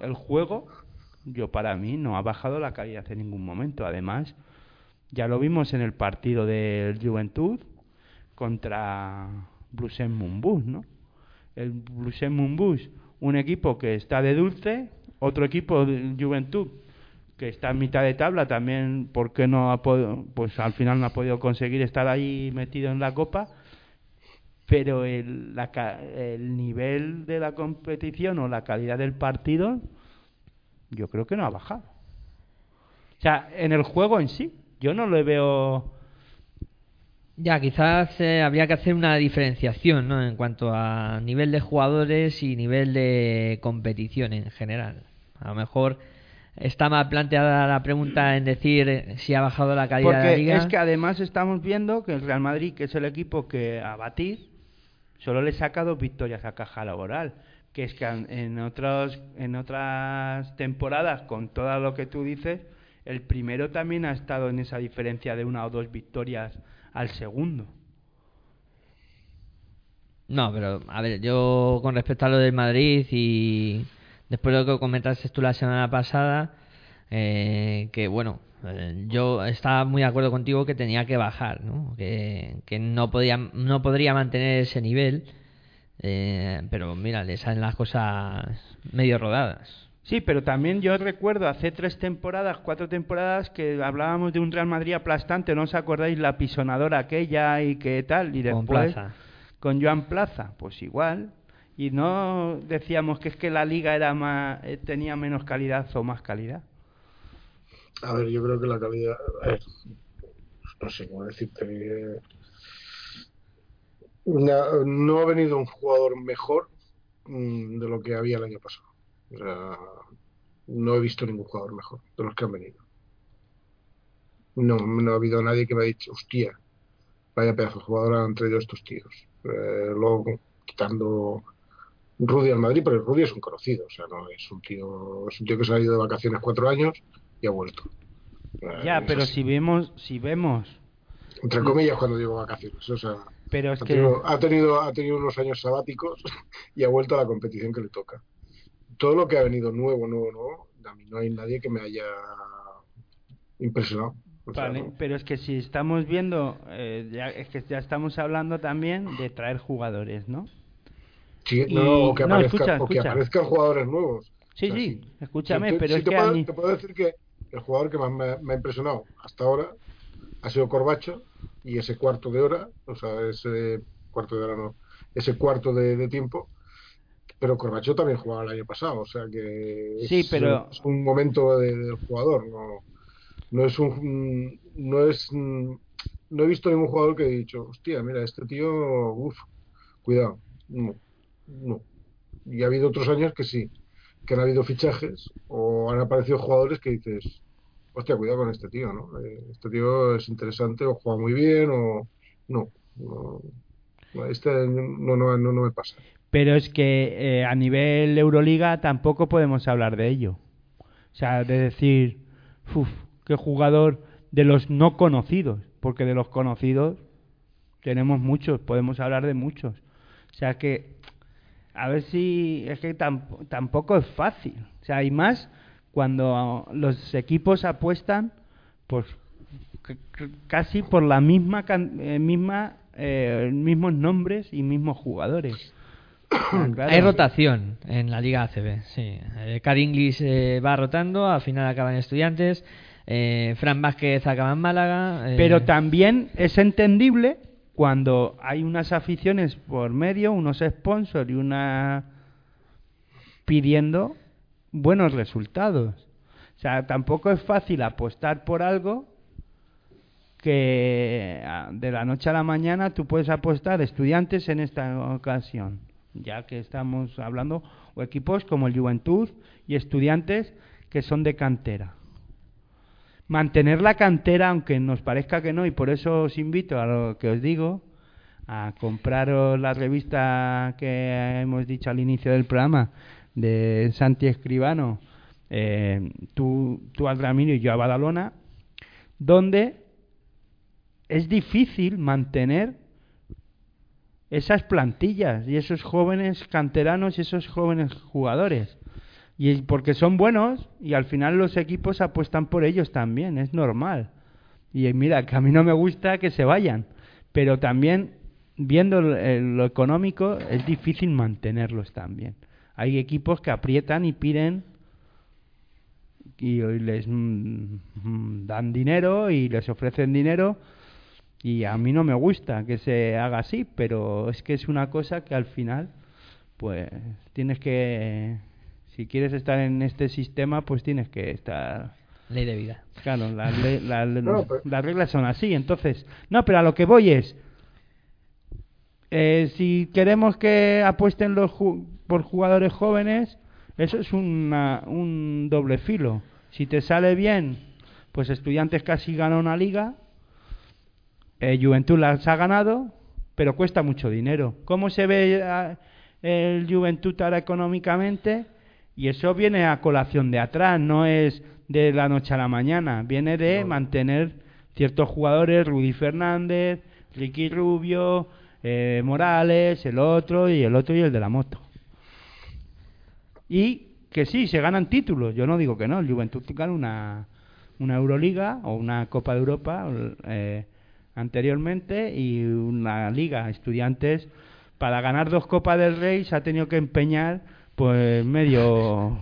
El juego, yo para mí, no ha bajado la calidad en ningún momento. Además, ya lo vimos en el partido del Juventud contra Blusen ¿no? El Blusen Mumbus, un equipo que está de dulce, otro equipo Juventud que está en mitad de tabla también, porque no ha podido, pues al final no ha podido conseguir estar ahí metido en la copa, pero el, la el nivel de la competición o la calidad del partido, yo creo que no ha bajado. O sea, en el juego en sí, yo no le veo. Ya, quizás eh, habría que hacer una diferenciación, ¿no? En cuanto a nivel de jugadores y nivel de competición en general. A lo mejor está mal planteada la pregunta en decir eh, si ha bajado la calidad de la Porque liga. es que además estamos viendo que el Real Madrid, que es el equipo que a batir, solo le saca dos victorias a caja laboral. Que es que en otros, en otras temporadas, con todo lo que tú dices, el primero también ha estado en esa diferencia de una o dos victorias al segundo. No, pero a ver, yo con respecto a lo del Madrid y después de lo que comentaste tú la semana pasada, eh, que bueno, eh, yo estaba muy de acuerdo contigo que tenía que bajar, ¿no? Que, que no podía, no podría mantener ese nivel, eh, pero mira, le salen las cosas medio rodadas. Sí, pero también yo recuerdo hace tres temporadas, cuatro temporadas, que hablábamos de un Real Madrid aplastante, ¿no os acordáis? La pisonadora aquella y qué tal, y Con después Plaza. con Joan Plaza, pues igual. Y no decíamos que es que la liga era más, eh, tenía menos calidad o más calidad. A ver, yo creo que la calidad. no sé cómo decirte. eh, no ha venido un jugador mejor mm, de lo que había el año pasado. O sea, no he visto ningún jugador mejor de los que han venido. No, no ha habido nadie que me haya dicho, hostia, vaya pedazo jugador han traído estos tíos. Eh, luego, quitando Rudy al Madrid, pero Rudy es un conocido, o sea, no es un tío, es un tío que se ha ido de vacaciones cuatro años y ha vuelto. Ya, pero si vemos, si vemos, Entre comillas, cuando digo vacaciones. O sea, pero es ha, que tenido, ha, tenido, ha tenido unos años sabáticos y ha vuelto a la competición que le toca. Todo lo que ha venido nuevo, nuevo, nuevo, a mí no hay nadie que me haya impresionado. O sea, Vale, no. pero es que si estamos viendo, eh, ya, es que ya estamos hablando también de traer jugadores, ¿no? Sí, y- no, o que, no, aparezcan, escucha, o que aparezcan jugadores nuevos. Sí, O sea, sí, escúchame, pero sí es te que puedo, a mí- te puedo decir que el jugador que más me, me ha impresionado hasta ahora ha sido Corbacho y ese cuarto de hora, o sea, ese cuarto de hora no, ese cuarto de, de tiempo, pero Corbacho también jugaba el año pasado, o sea que es, Sí, pero- es un momento de- del jugador, no, no es un, no es, no he visto ningún jugador que he dicho, hostia, mira, este tío, uff, cuidado, no, no. Y ha habido otros años que sí, que han habido fichajes o han aparecido jugadores que dices, hostia, cuidado con este tío, ¿no? Eh, Este tío es interesante o juega muy bien o no. no, este no, no, no, no me pasa. Pero es que eh, a nivel Euroliga tampoco podemos hablar de ello. O sea, de decir, uff, qué jugador de los no conocidos, porque de los conocidos tenemos muchos, podemos hablar de muchos. O sea que, a ver si, es que tam- tampoco es fácil. O sea, hay más cuando los equipos apuestan, pues casi por la misma, can- eh, misma eh, mismos nombres y mismos jugadores. Ah, claro. Hay rotación en la Liga ACB, sí. Eh, Cad Inglis eh, va rotando, al final acaba en Estudiantes. Eh, Fran Vázquez acaba en Málaga. eh, Pero también es entendible cuando hay unas aficiones por medio, unos sponsors y una pidiendo buenos resultados. O sea, tampoco es fácil apostar por algo que ah, de la noche a la mañana tú puedes apostar estudiantes en esta ocasión, ya que estamos hablando o equipos como el Juventud y estudiantes que son de cantera. Mantener la cantera, aunque nos parezca que no, y por eso os invito a lo que os digo, a compraros la revista que hemos dicho al inicio del programa de Santi Escribano, eh, tú, tú al y yo a Badalona, donde es difícil mantener esas plantillas y esos jóvenes canteranos y esos jóvenes jugadores. Y porque son buenos y al final los equipos apuestan por ellos también, es normal. Y mira, que a mí no me gusta que se vayan, pero también viendo lo, eh, económico es difícil mantenerlos también. Hay equipos que aprietan y piden y les mm, mm, dan dinero y les ofrecen dinero y a mí no me gusta que se haga así, pero es que es una cosa que al final pues tienes que si quieres estar en este sistema pues tienes que estar Ley de vida. claro las, la- No, pero- las reglas son así entonces no pero a lo que voy es eh, si queremos que apuesten los ju- por jugadores jóvenes eso es una- un doble filo si te sale bien pues estudiantes casi gana una liga eh, Juventud las ha ganado, pero cuesta mucho dinero. ¿Cómo se ve ah, el Juventud ahora económicamente? Y eso viene a colación de atrás, no es de la noche a la mañana, viene de No. mantener ciertos jugadores, Rudy Fernández, Ricky Rubio, eh, Morales, el otro y el otro y el de la moto. Y que sí, se ganan títulos, yo no digo que no, el Juventud gana una, una Euroliga o una Copa de Europa eh, anteriormente y una Liga Estudiantes. Para ganar dos Copas del Rey se ha tenido que empeñar pues medio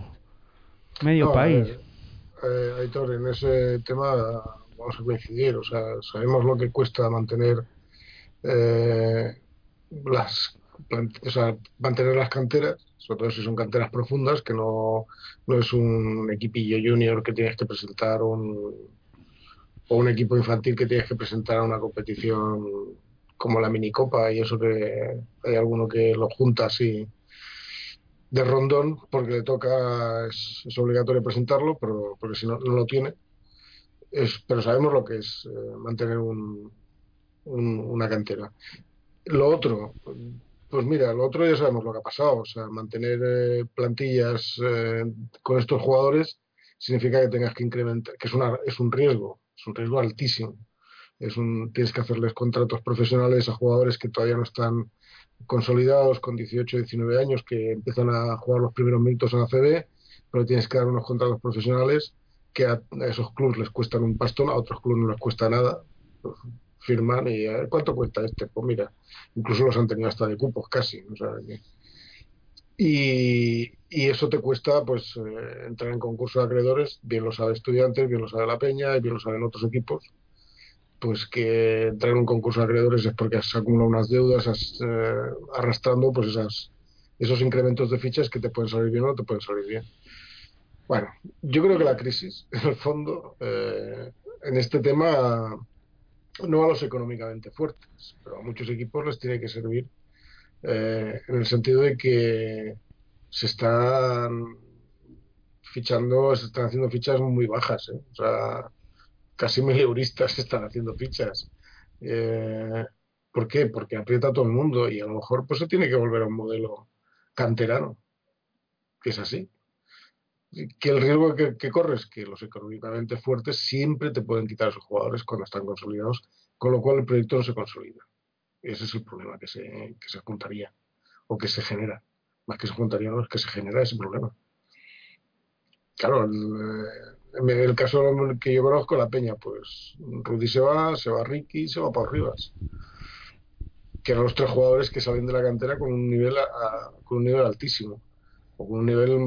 medio No, país. eh, Aitor, en ese tema vamos a coincidir. O sea, sabemos lo que cuesta mantener eh, las o sea, mantener las canteras, sobre todo si son canteras profundas, que no, no es un equipillo junior que tienes que presentar un, o un equipo infantil que tienes que presentar a una competición como la minicopa y eso que hay alguno que lo junta así de rondón porque le toca, es, es obligatorio presentarlo, pero porque si no, no lo tiene. Es, pero sabemos lo que es eh, mantener un, un- una cantera. Lo otro, pues mira, lo otro ya sabemos lo que ha pasado. O sea, mantener eh, plantillas eh, con estos jugadores significa que tengas que incrementar, que es, una, es un riesgo, es un riesgo altísimo. Es un, tienes que hacerles contratos profesionales a jugadores que todavía no están consolidados con 18, 19 años que empiezan a jugar los primeros minutos en ACB, pero tienes que dar unos contratos profesionales que a, esos clubes les cuestan un pastón, a otros clubes no les cuesta nada. Pues, firman y a ver, ¿cuánto cuesta este? Pues mira, incluso los han tenido hasta de cupos casi. y, eso te cuesta pues eh, entrar en concurso de acreedores, bien lo sabe estudiantes, bien lo sabe la Peña, bien lo saben otros equipos pues que entrar en un concurso de acreedores es porque has acumulado unas deudas, has, eh, arrastrando pues esas, esos incrementos de fichas que te pueden salir bien o no te pueden salir bien. Bueno, yo creo que la crisis, en el fondo, eh, en este tema, no a los económicamente fuertes, pero a muchos equipos les tiene que servir eh, en el sentido de que se están fichando, se están haciendo fichas muy bajas, ¿eh? O sea, casi mileuristas están haciendo fichas. Eh, ¿Por qué? Porque aprieta a todo el mundo y a lo mejor pues se tiene que volver a un modelo canterano, que es así. Que el riesgo que, corres que los económicamente fuertes siempre te pueden quitar a sus jugadores cuando están consolidados, con lo cual el proyecto no se consolida. Ese es el problema que se, que se juntaría o que se genera. Más que se juntaría, no es que se genera ese problema. Claro, el, eh, el caso que yo conozco, la Peña, pues Rudy se va, se va Ricky, se va Pau Rivas. Que eran los tres jugadores que salen de la cantera con un nivel con un nivel altísimo o con un nivel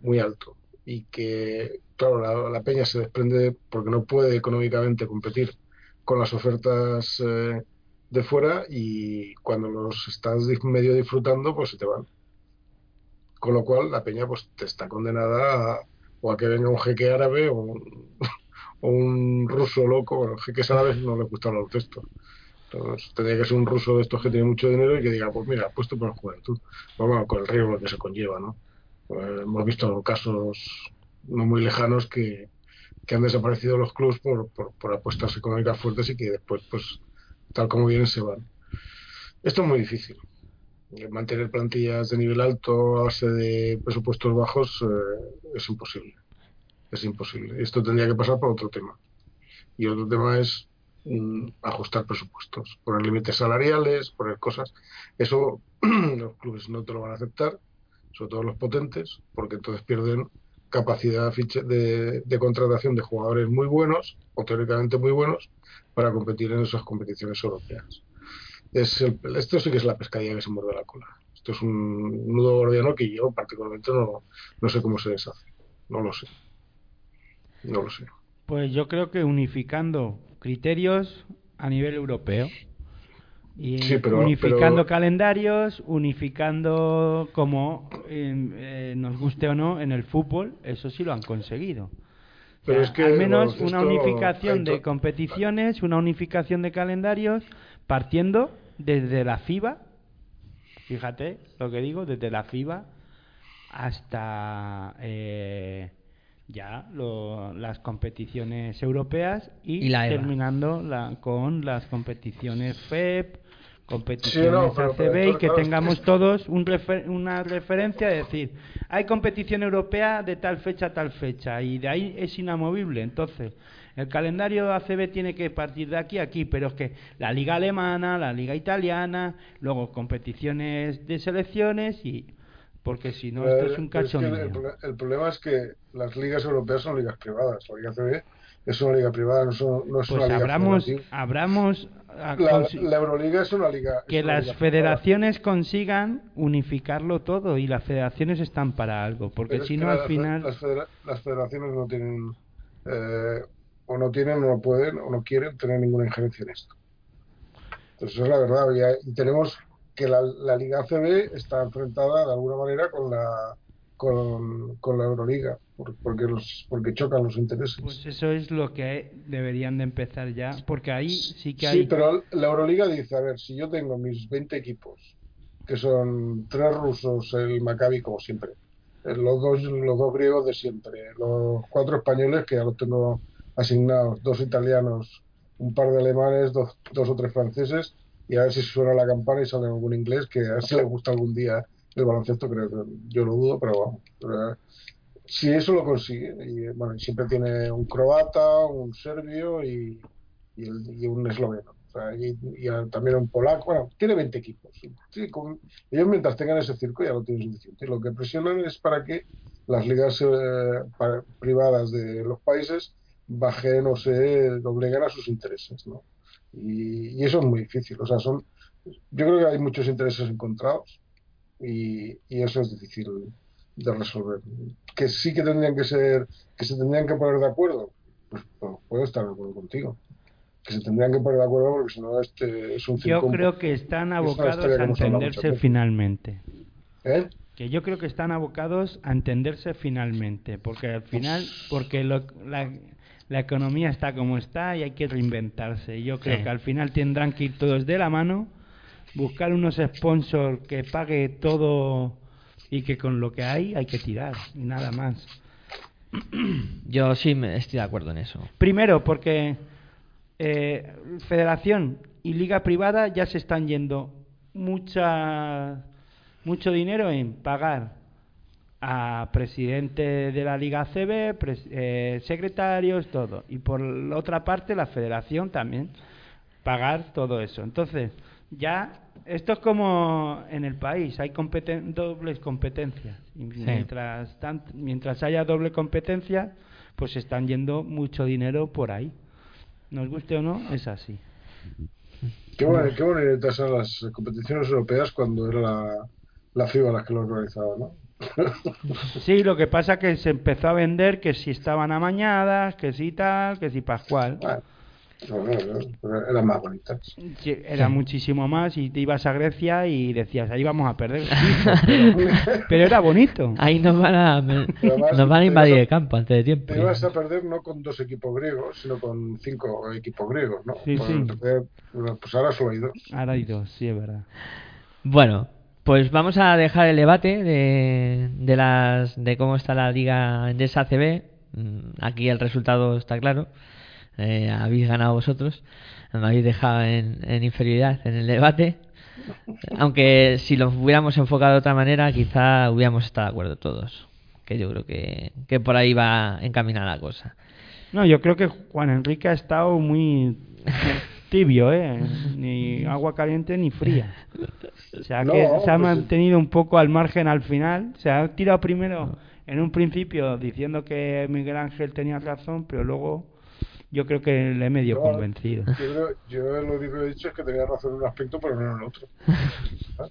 muy alto. Y que, claro, la, Peña se desprende porque no puede económicamente competir con las ofertas eh, de fuera y cuando los estás di- medio disfrutando, pues se te van. Con lo cual, la Peña pues te está condenada a, o a que venga un jeque árabe o un, o un ruso loco. Bueno, jeques árabes no les gusta el baloncesto. Entonces, tendría que ser un ruso de estos que tiene mucho dinero y que diga, pues mira, apuesto por la juventud. Pues bueno, con el riesgo que se conlleva, ¿no? Pues hemos visto casos no muy lejanos que, que han desaparecido los clubs por, por apuestas económicas fuertes y que después, pues, tal como vienen, se van. Esto es muy difícil. Eh, Mantener plantillas de nivel alto a base de presupuestos bajos eh, es imposible. Es imposible. Esto tendría que pasar por otro tema. Y otro tema es mm, ajustar presupuestos, poner límites salariales, poner cosas. Eso los clubes no te lo van a aceptar, sobre todo los potentes, porque entonces pierden capacidad de contratación de jugadores muy buenos, o teóricamente muy buenos, para competir en esas competiciones europeas. Es el- esto sí que es la pescadilla que se muerde la cola. Esto es un nudo gordiano que yo particularmente no, no sé cómo se deshace. No lo sé. No lo sé. Pues yo creo que unificando criterios a nivel europeo. Y Sí, pero- unificando pero- calendarios, unificando como eh, eh, nos guste o no en el fútbol, eso sí lo han conseguido. O Pero sea, es que al menos una unificación de competiciones, una unificación de calendarios, partiendo desde la FIBA, fíjate lo que digo, desde la FIBA hasta eh, ya lo- las competiciones europeas y, Y la EVA. terminando la- con las competiciones FEP, competiciones Sí, no, pero- pero ACB y que claro, tengamos todos un refer- una referencia de decir, hay competición europea de tal fecha a tal fecha y de ahí es inamovible. Entonces, el calendario ACB tiene que partir de aquí a aquí, pero es que la liga alemana, la liga italiana, luego competiciones de selecciones y porque si no esto es un Eh, es que el, cachondeo. proble- el problema es que las ligas europeas son ligas privadas. La Liga CB es una liga privada, no, son- no es Pues una liga abramos, federativa. abramos a La, Euroliga es una liga. es que una las liga privada. federaciones consigan unificarlo todo y las federaciones están para algo, porque es si no al final Las, federa- las federaciones no tienen. eh, o no tienen, o no pueden, o no quieren tener ninguna injerencia en esto. Entonces, eso es la verdad. Y, tenemos que la, la Liga ACB está enfrentada de alguna manera con la con, con la Euroliga, porque, los, porque chocan los intereses. pues eso es lo que deberían de empezar ya, porque ahí sí que Sí, hay pero la Euroliga dice, a ver, si yo tengo mis 20 equipos, que son tres rusos, el Maccabi como siempre, eh, los dos, los dos griegos de siempre, los cuatro españoles que ya los tengo asignados, dos italianos, un par de alemanes, dos, dos o tres franceses, y a ver si suena la campana y sale algún inglés que a ver si le gusta algún día el baloncesto, creo que yo lo dudo, pero vamos. eh, si eso lo consigue, y bueno, siempre tiene un croata, un serbio y, y, el- y un esloveno. O sea, y, y también un polaco. Bueno, tiene 20 equipos. Sí, con- ellos mientras tengan ese circo ya lo tienen suficiente. Lo que presionan es para que las ligas eh, privadas de los países bajen o se dobleguen a sus intereses. ¿no? Y, y eso es muy difícil. O sea, son, yo creo que hay muchos intereses encontrados y, y eso es difícil de resolver. Que sí que tendrían que ser, que se tendrían que poner de acuerdo, pues, pues, puedo estar de acuerdo contigo. Que se tendrían que poner de acuerdo porque si no este es un yo creo que están abocados a entenderse finalmente. ¿Eh? que yo creo que están abocados a entenderse finalmente, porque al final, porque lo- la, la economía está como está y hay que reinventarse. Y yo creo Sí. que al final tendrán que ir todos de la mano, buscar unos sponsors que pague todo y que con lo que hay hay que tirar y nada más. Yo sí me estoy de acuerdo en eso. Primero, porque eh, federación y liga privada ya se están yendo mucha, mucho dinero en pagar a presidente de la liga CB, pres- eh, secretarios, todo. Y por la otra parte, la federación también pagar todo eso. Entonces, ya esto es como en el país, hay competen- dobles competencias. Y mientras, tant- mientras haya doble competencia, pues están yendo mucho dinero por ahí. Nos guste o no, es así. Qué, bueno, qué bonitas eran las competiciones europeas cuando era la, la FIBA la que lo organizaba, ¿no? Sí, lo que pasa que se empezó a vender que si estaban amañadas, que si tal, que si Pascual. Bueno, no, no, no, pero eran más bonitas. Sí, Era muchísimo más y te ibas a Grecia y decías, ahí vamos a perder. Sí, pero, pero era bonito. Ahí nos van a, me- además, nos van a invadir a- el campo antes de tiempo. Te ibas a perder no con dos equipos griegos, sino con cinco equipos griegos, ¿no? Sí, Pues, sí. entonces, Pues ahora solo hay dos. Ahora hay dos, sí, es verdad. Bueno, pues vamos a dejar el debate de, de las de cómo está la liga de esa ACB. Mm, Aquí el resultado está claro. Eh, habéis ganado vosotros. Me habéis dejado en, en inferioridad en el debate. Aunque si lo hubiéramos enfocado de otra manera, quizá hubiéramos estado de acuerdo todos. Que yo creo que, que por ahí va encaminada la cosa. No, yo creo que Juan Enrique ha estado muy tibio, ¿eh? Ni agua caliente ni fría. O sea, No, que se ha pues- mantenido un poco al margen al final. Se ha tirado primero en un principio diciendo que Miguel Ángel tenía razón, pero luego yo creo que le he medio Yo- convencido. Yo, creo- yo lo único que he dicho es que tenía razón en un aspecto, pero no en el otro.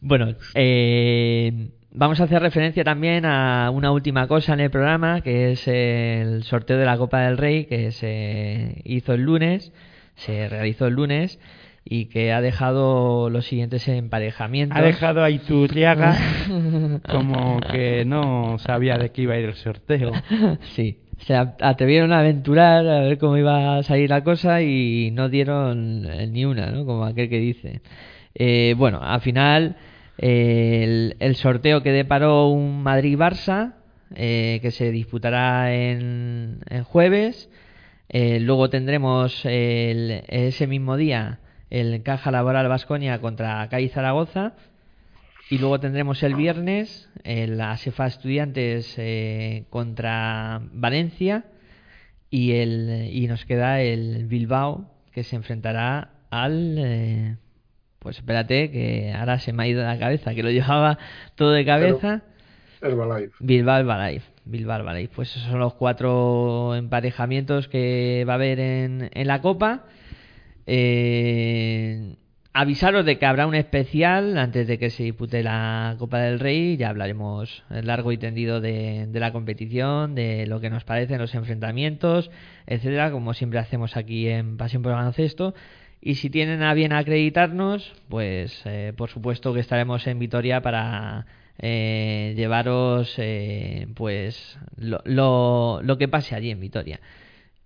Bueno, eh, vamos a hacer referencia también a una última cosa en el programa, que es el sorteo de la Copa del Rey, que se hizo el lunes, se realizó el lunes y que ha dejado los siguientes emparejamientos. Ha dejado a Iturriaga como que no sabía de qué iba a ir el sorteo. Sí, se atrevieron a aventurar a ver cómo iba a salir la cosa y no dieron eh, ni una, ¿no? Como aquel que dice. Eh, bueno, al final eh, el, sorteo que deparó un Madrid-Barça eh, que se disputará en, en jueves. Eh, luego tendremos el- ese mismo día el Caja Laboral Vasconia contra CAI Zaragoza. Y luego tendremos el viernes el ASEFA Estudiantes eh, contra Valencia. Y, el, y nos queda el Bilbao que se enfrentará al. eh, pues espérate, que ahora se me ha ido la cabeza, que lo llevaba todo de cabeza. Herbalife. Bilbao Herbalife. Bilbao Herbalife. Pues esos son los cuatro emparejamientos que va a haber en, en la Copa. Eh, avisaros de que habrá un especial antes de que se dispute la Copa del Rey. Ya hablaremos largo y tendido de, la competición, de lo que nos parecen los enfrentamientos, etcétera, como siempre hacemos aquí en Pasión por el Baloncesto. Y si tienen a bien acreditarnos, pues eh, por supuesto que estaremos en Vitoria para eh, llevaros eh, pues lo, lo que pase allí en Vitoria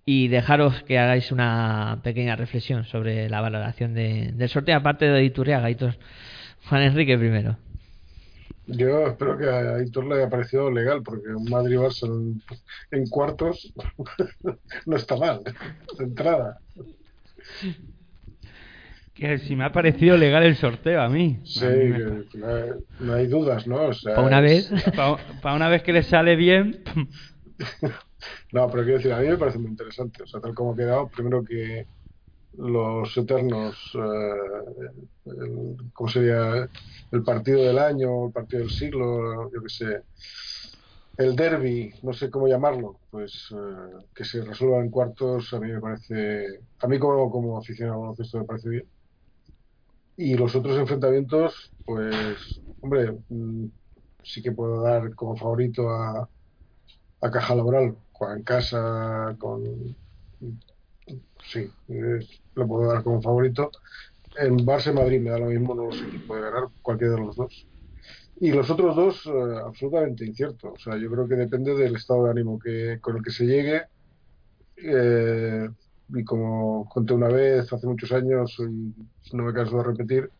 y dejaros que hagáis una pequeña reflexión sobre la valoración de- del sorteo, aparte de Iturriaga, Aitor. Juan Enrique primero. Yo espero que a Aitor le haya parecido legal, porque un Madrid-Barça en, en cuartos no está mal, de entrada. Que si me ha parecido legal el sorteo a mí. Sí, A mí me- que no hay, no hay dudas, ¿no? O sea, Para una es- vez. Para una vez que le sale bien, No, pero quiero decir, a mí me parece muy interesante. O sea, tal como ha quedado, primero que los eternos, eh, el- ¿cómo sería? El partido del año, el partido del siglo, yo qué sé, el derby, no sé cómo llamarlo, pues eh, que se resuelva en cuartos, a mí me parece, a mí como, como aficionado al baloncesto me parece bien. Y los otros enfrentamientos, pues, hombre, mm, sí que puedo dar como favorito a, a Caja Laboral, en casa, con... Sí, lo puedo dar como favorito. En Barça Madrid me da lo mismo, no lo sé puede ganar, cualquiera de los dos. Y los otros dos, eh, absolutamente incierto. O sea, yo creo que depende del estado de ánimo que, con el que se llegue. Eh, y como conté una vez, hace muchos años, y no me canso de repetir,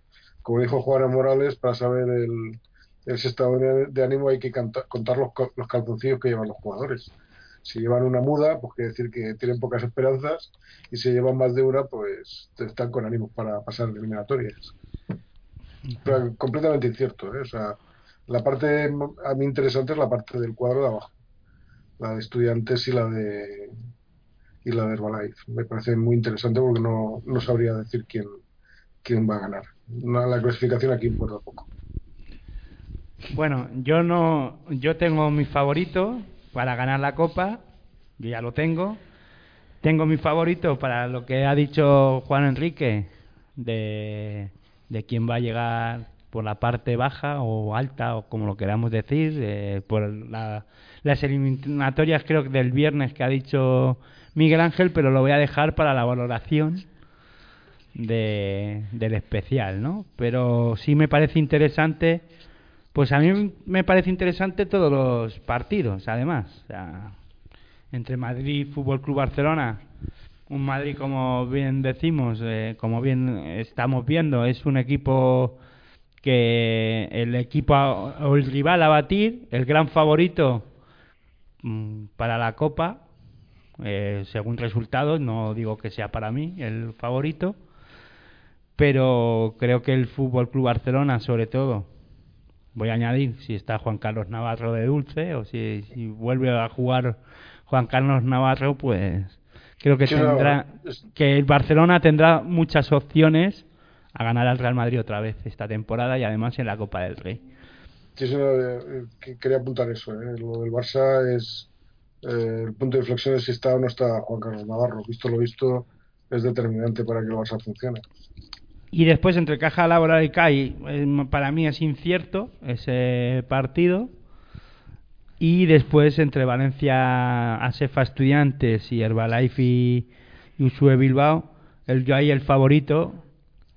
como dijo Juana Morales, para saber el, ese estado de, ánimo hay que canta- contar los, los calzoncillos que llevan los jugadores. Si llevan una muda, pues quiere decir que tienen pocas esperanzas, y si llevan más de una, pues están con ánimos para pasar eliminatorias. Pero completamente incierto, ¿eh? O sea, la parte a mí interesante es la parte del cuadro de abajo, la de estudiantes y la de y la de Herbalife. Me parece muy interesante porque no, no sabría decir quién, quién va a ganar. La clasificación aquí importa poco. Bueno, yo no, yo tengo mi favorito para ganar la copa, yo ya lo tengo. Tengo mi favorito para lo que ha dicho Juan Enrique de, de quién va a llegar por la parte baja o alta o como lo queramos decir, eh, por la- las eliminatorias creo que del viernes que ha dicho Miguel Ángel, pero lo voy a dejar para la valoración de, del especial, ¿no? Pero sí me parece interesante, pues a mí me parece interesante todos los partidos, además. Entre Madrid y Fútbol Club Barcelona, un Madrid como bien decimos, eh, como bien estamos viendo, es un equipo que el equipo o el rival a batir, el gran favorito mm, para la Copa, eh, según resultados, no digo que sea para mí el favorito, pero creo que el Fútbol Club Barcelona, sobre todo, voy a añadir si está Juan Carlos Navarro de Dulce o si, si vuelve a jugar Juan Carlos Navarro, pues creo que tendrá que el Barcelona tendrá muchas opciones a ganar al Real Madrid otra vez esta temporada y además en la Copa del Rey. Sí, eh, que- quería apuntar eso. ¿eh? Lo del Barça es eh, el punto de inflexión es si está o no está Juan Carlos Navarro. Visto lo visto, es determinante para que el Barça funcione. Y después entre Caja Laboral y CAI, eh, para mí es incierto ese partido. Y después entre Valencia, Asefa Estudiantes y Herbalife y, y Usue Bilbao, el, yo ahí el favorito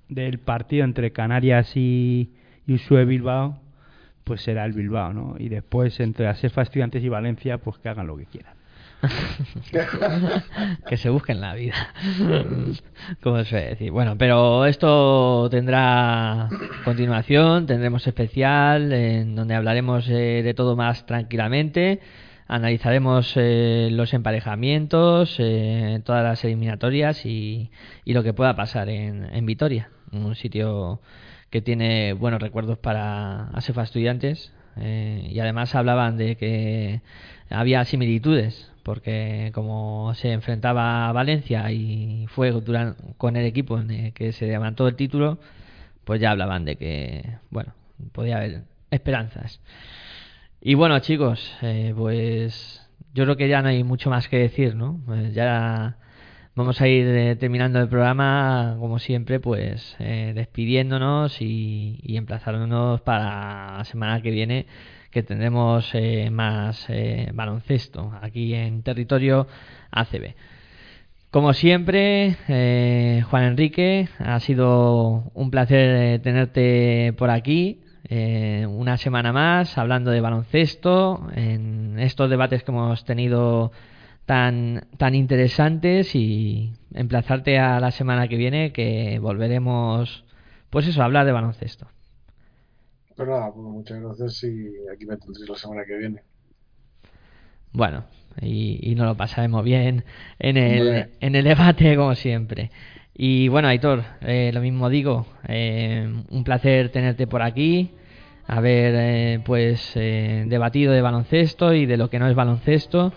del partido entre Canarias y, y Usue Bilbao, pues será el Bilbao, ¿no? Y después entre Asefa Estudiantes y Valencia, pues que hagan lo que quieran. que se busquen la vida. Como se decir. Bueno, pero esto tendrá continuación, tendremos especial en donde hablaremos eh, de todo más tranquilamente. analizaremos eh, los emparejamientos, eh, todas las eliminatorias y, y lo que pueda pasar en, en Vitoria, un sitio que tiene buenos recuerdos para ASEFA Estudiantes eh, y además hablaban de que había similitudes porque como se enfrentaba a Valencia y fue con el equipo en el que se levantó el título, pues ya hablaban de que, bueno, podía haber esperanzas. Y bueno, chicos, eh, pues yo creo que ya no hay mucho más que decir, ¿no? Pues ya vamos a ir eh, terminando el programa, como siempre, pues eh, despidiéndonos y, y emplazándonos para la semana que viene, que tendremos eh, más eh, baloncesto aquí en territorio ACB. Como siempre, eh, Juan Enrique, ha sido un placer tenerte por aquí. una semana más hablando de baloncesto, en estos debates que hemos tenido tan, tan interesantes y emplazarte a la semana que viene que volveremos, pues eso, a hablar de baloncesto. Pero nada, pues muchas gracias y aquí me tendréis la semana que viene. Bueno, y, y nos lo pasaremos bien en el, en el debate, como siempre. Y bueno, Aitor, eh, lo mismo digo, eh, un placer tenerte por aquí, haber eh, pues eh, debatido de baloncesto y de lo que no es baloncesto,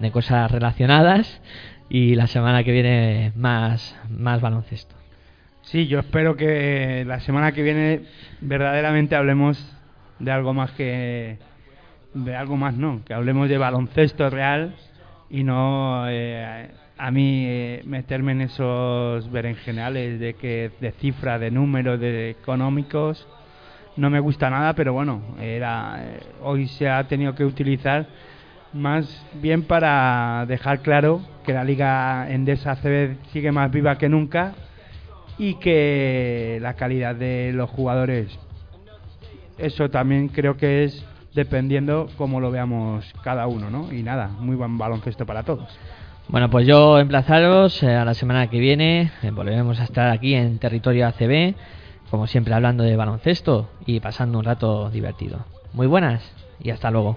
de cosas relacionadas, y la semana que viene más, más baloncesto. Sí, yo espero que la semana que viene verdaderamente hablemos de algo más que de algo más no, que hablemos de baloncesto real y no eh, a mí eh, meterme en esos berenjenales de que de cifras, de números, de económicos no me gusta nada, pero bueno, era eh, hoy se ha tenido que utilizar más bien para dejar claro que la liga Endesa CB sigue más viva que nunca y que la calidad de los jugadores eso también creo que es dependiendo cómo lo veamos cada uno, ¿no? Y nada, muy buen baloncesto para todos. Bueno, pues yo emplazaros eh, a la semana que viene. eh, volveremos a estar aquí en territorio ACB, como siempre hablando de baloncesto y pasando un rato divertido. Muy buenas y hasta luego.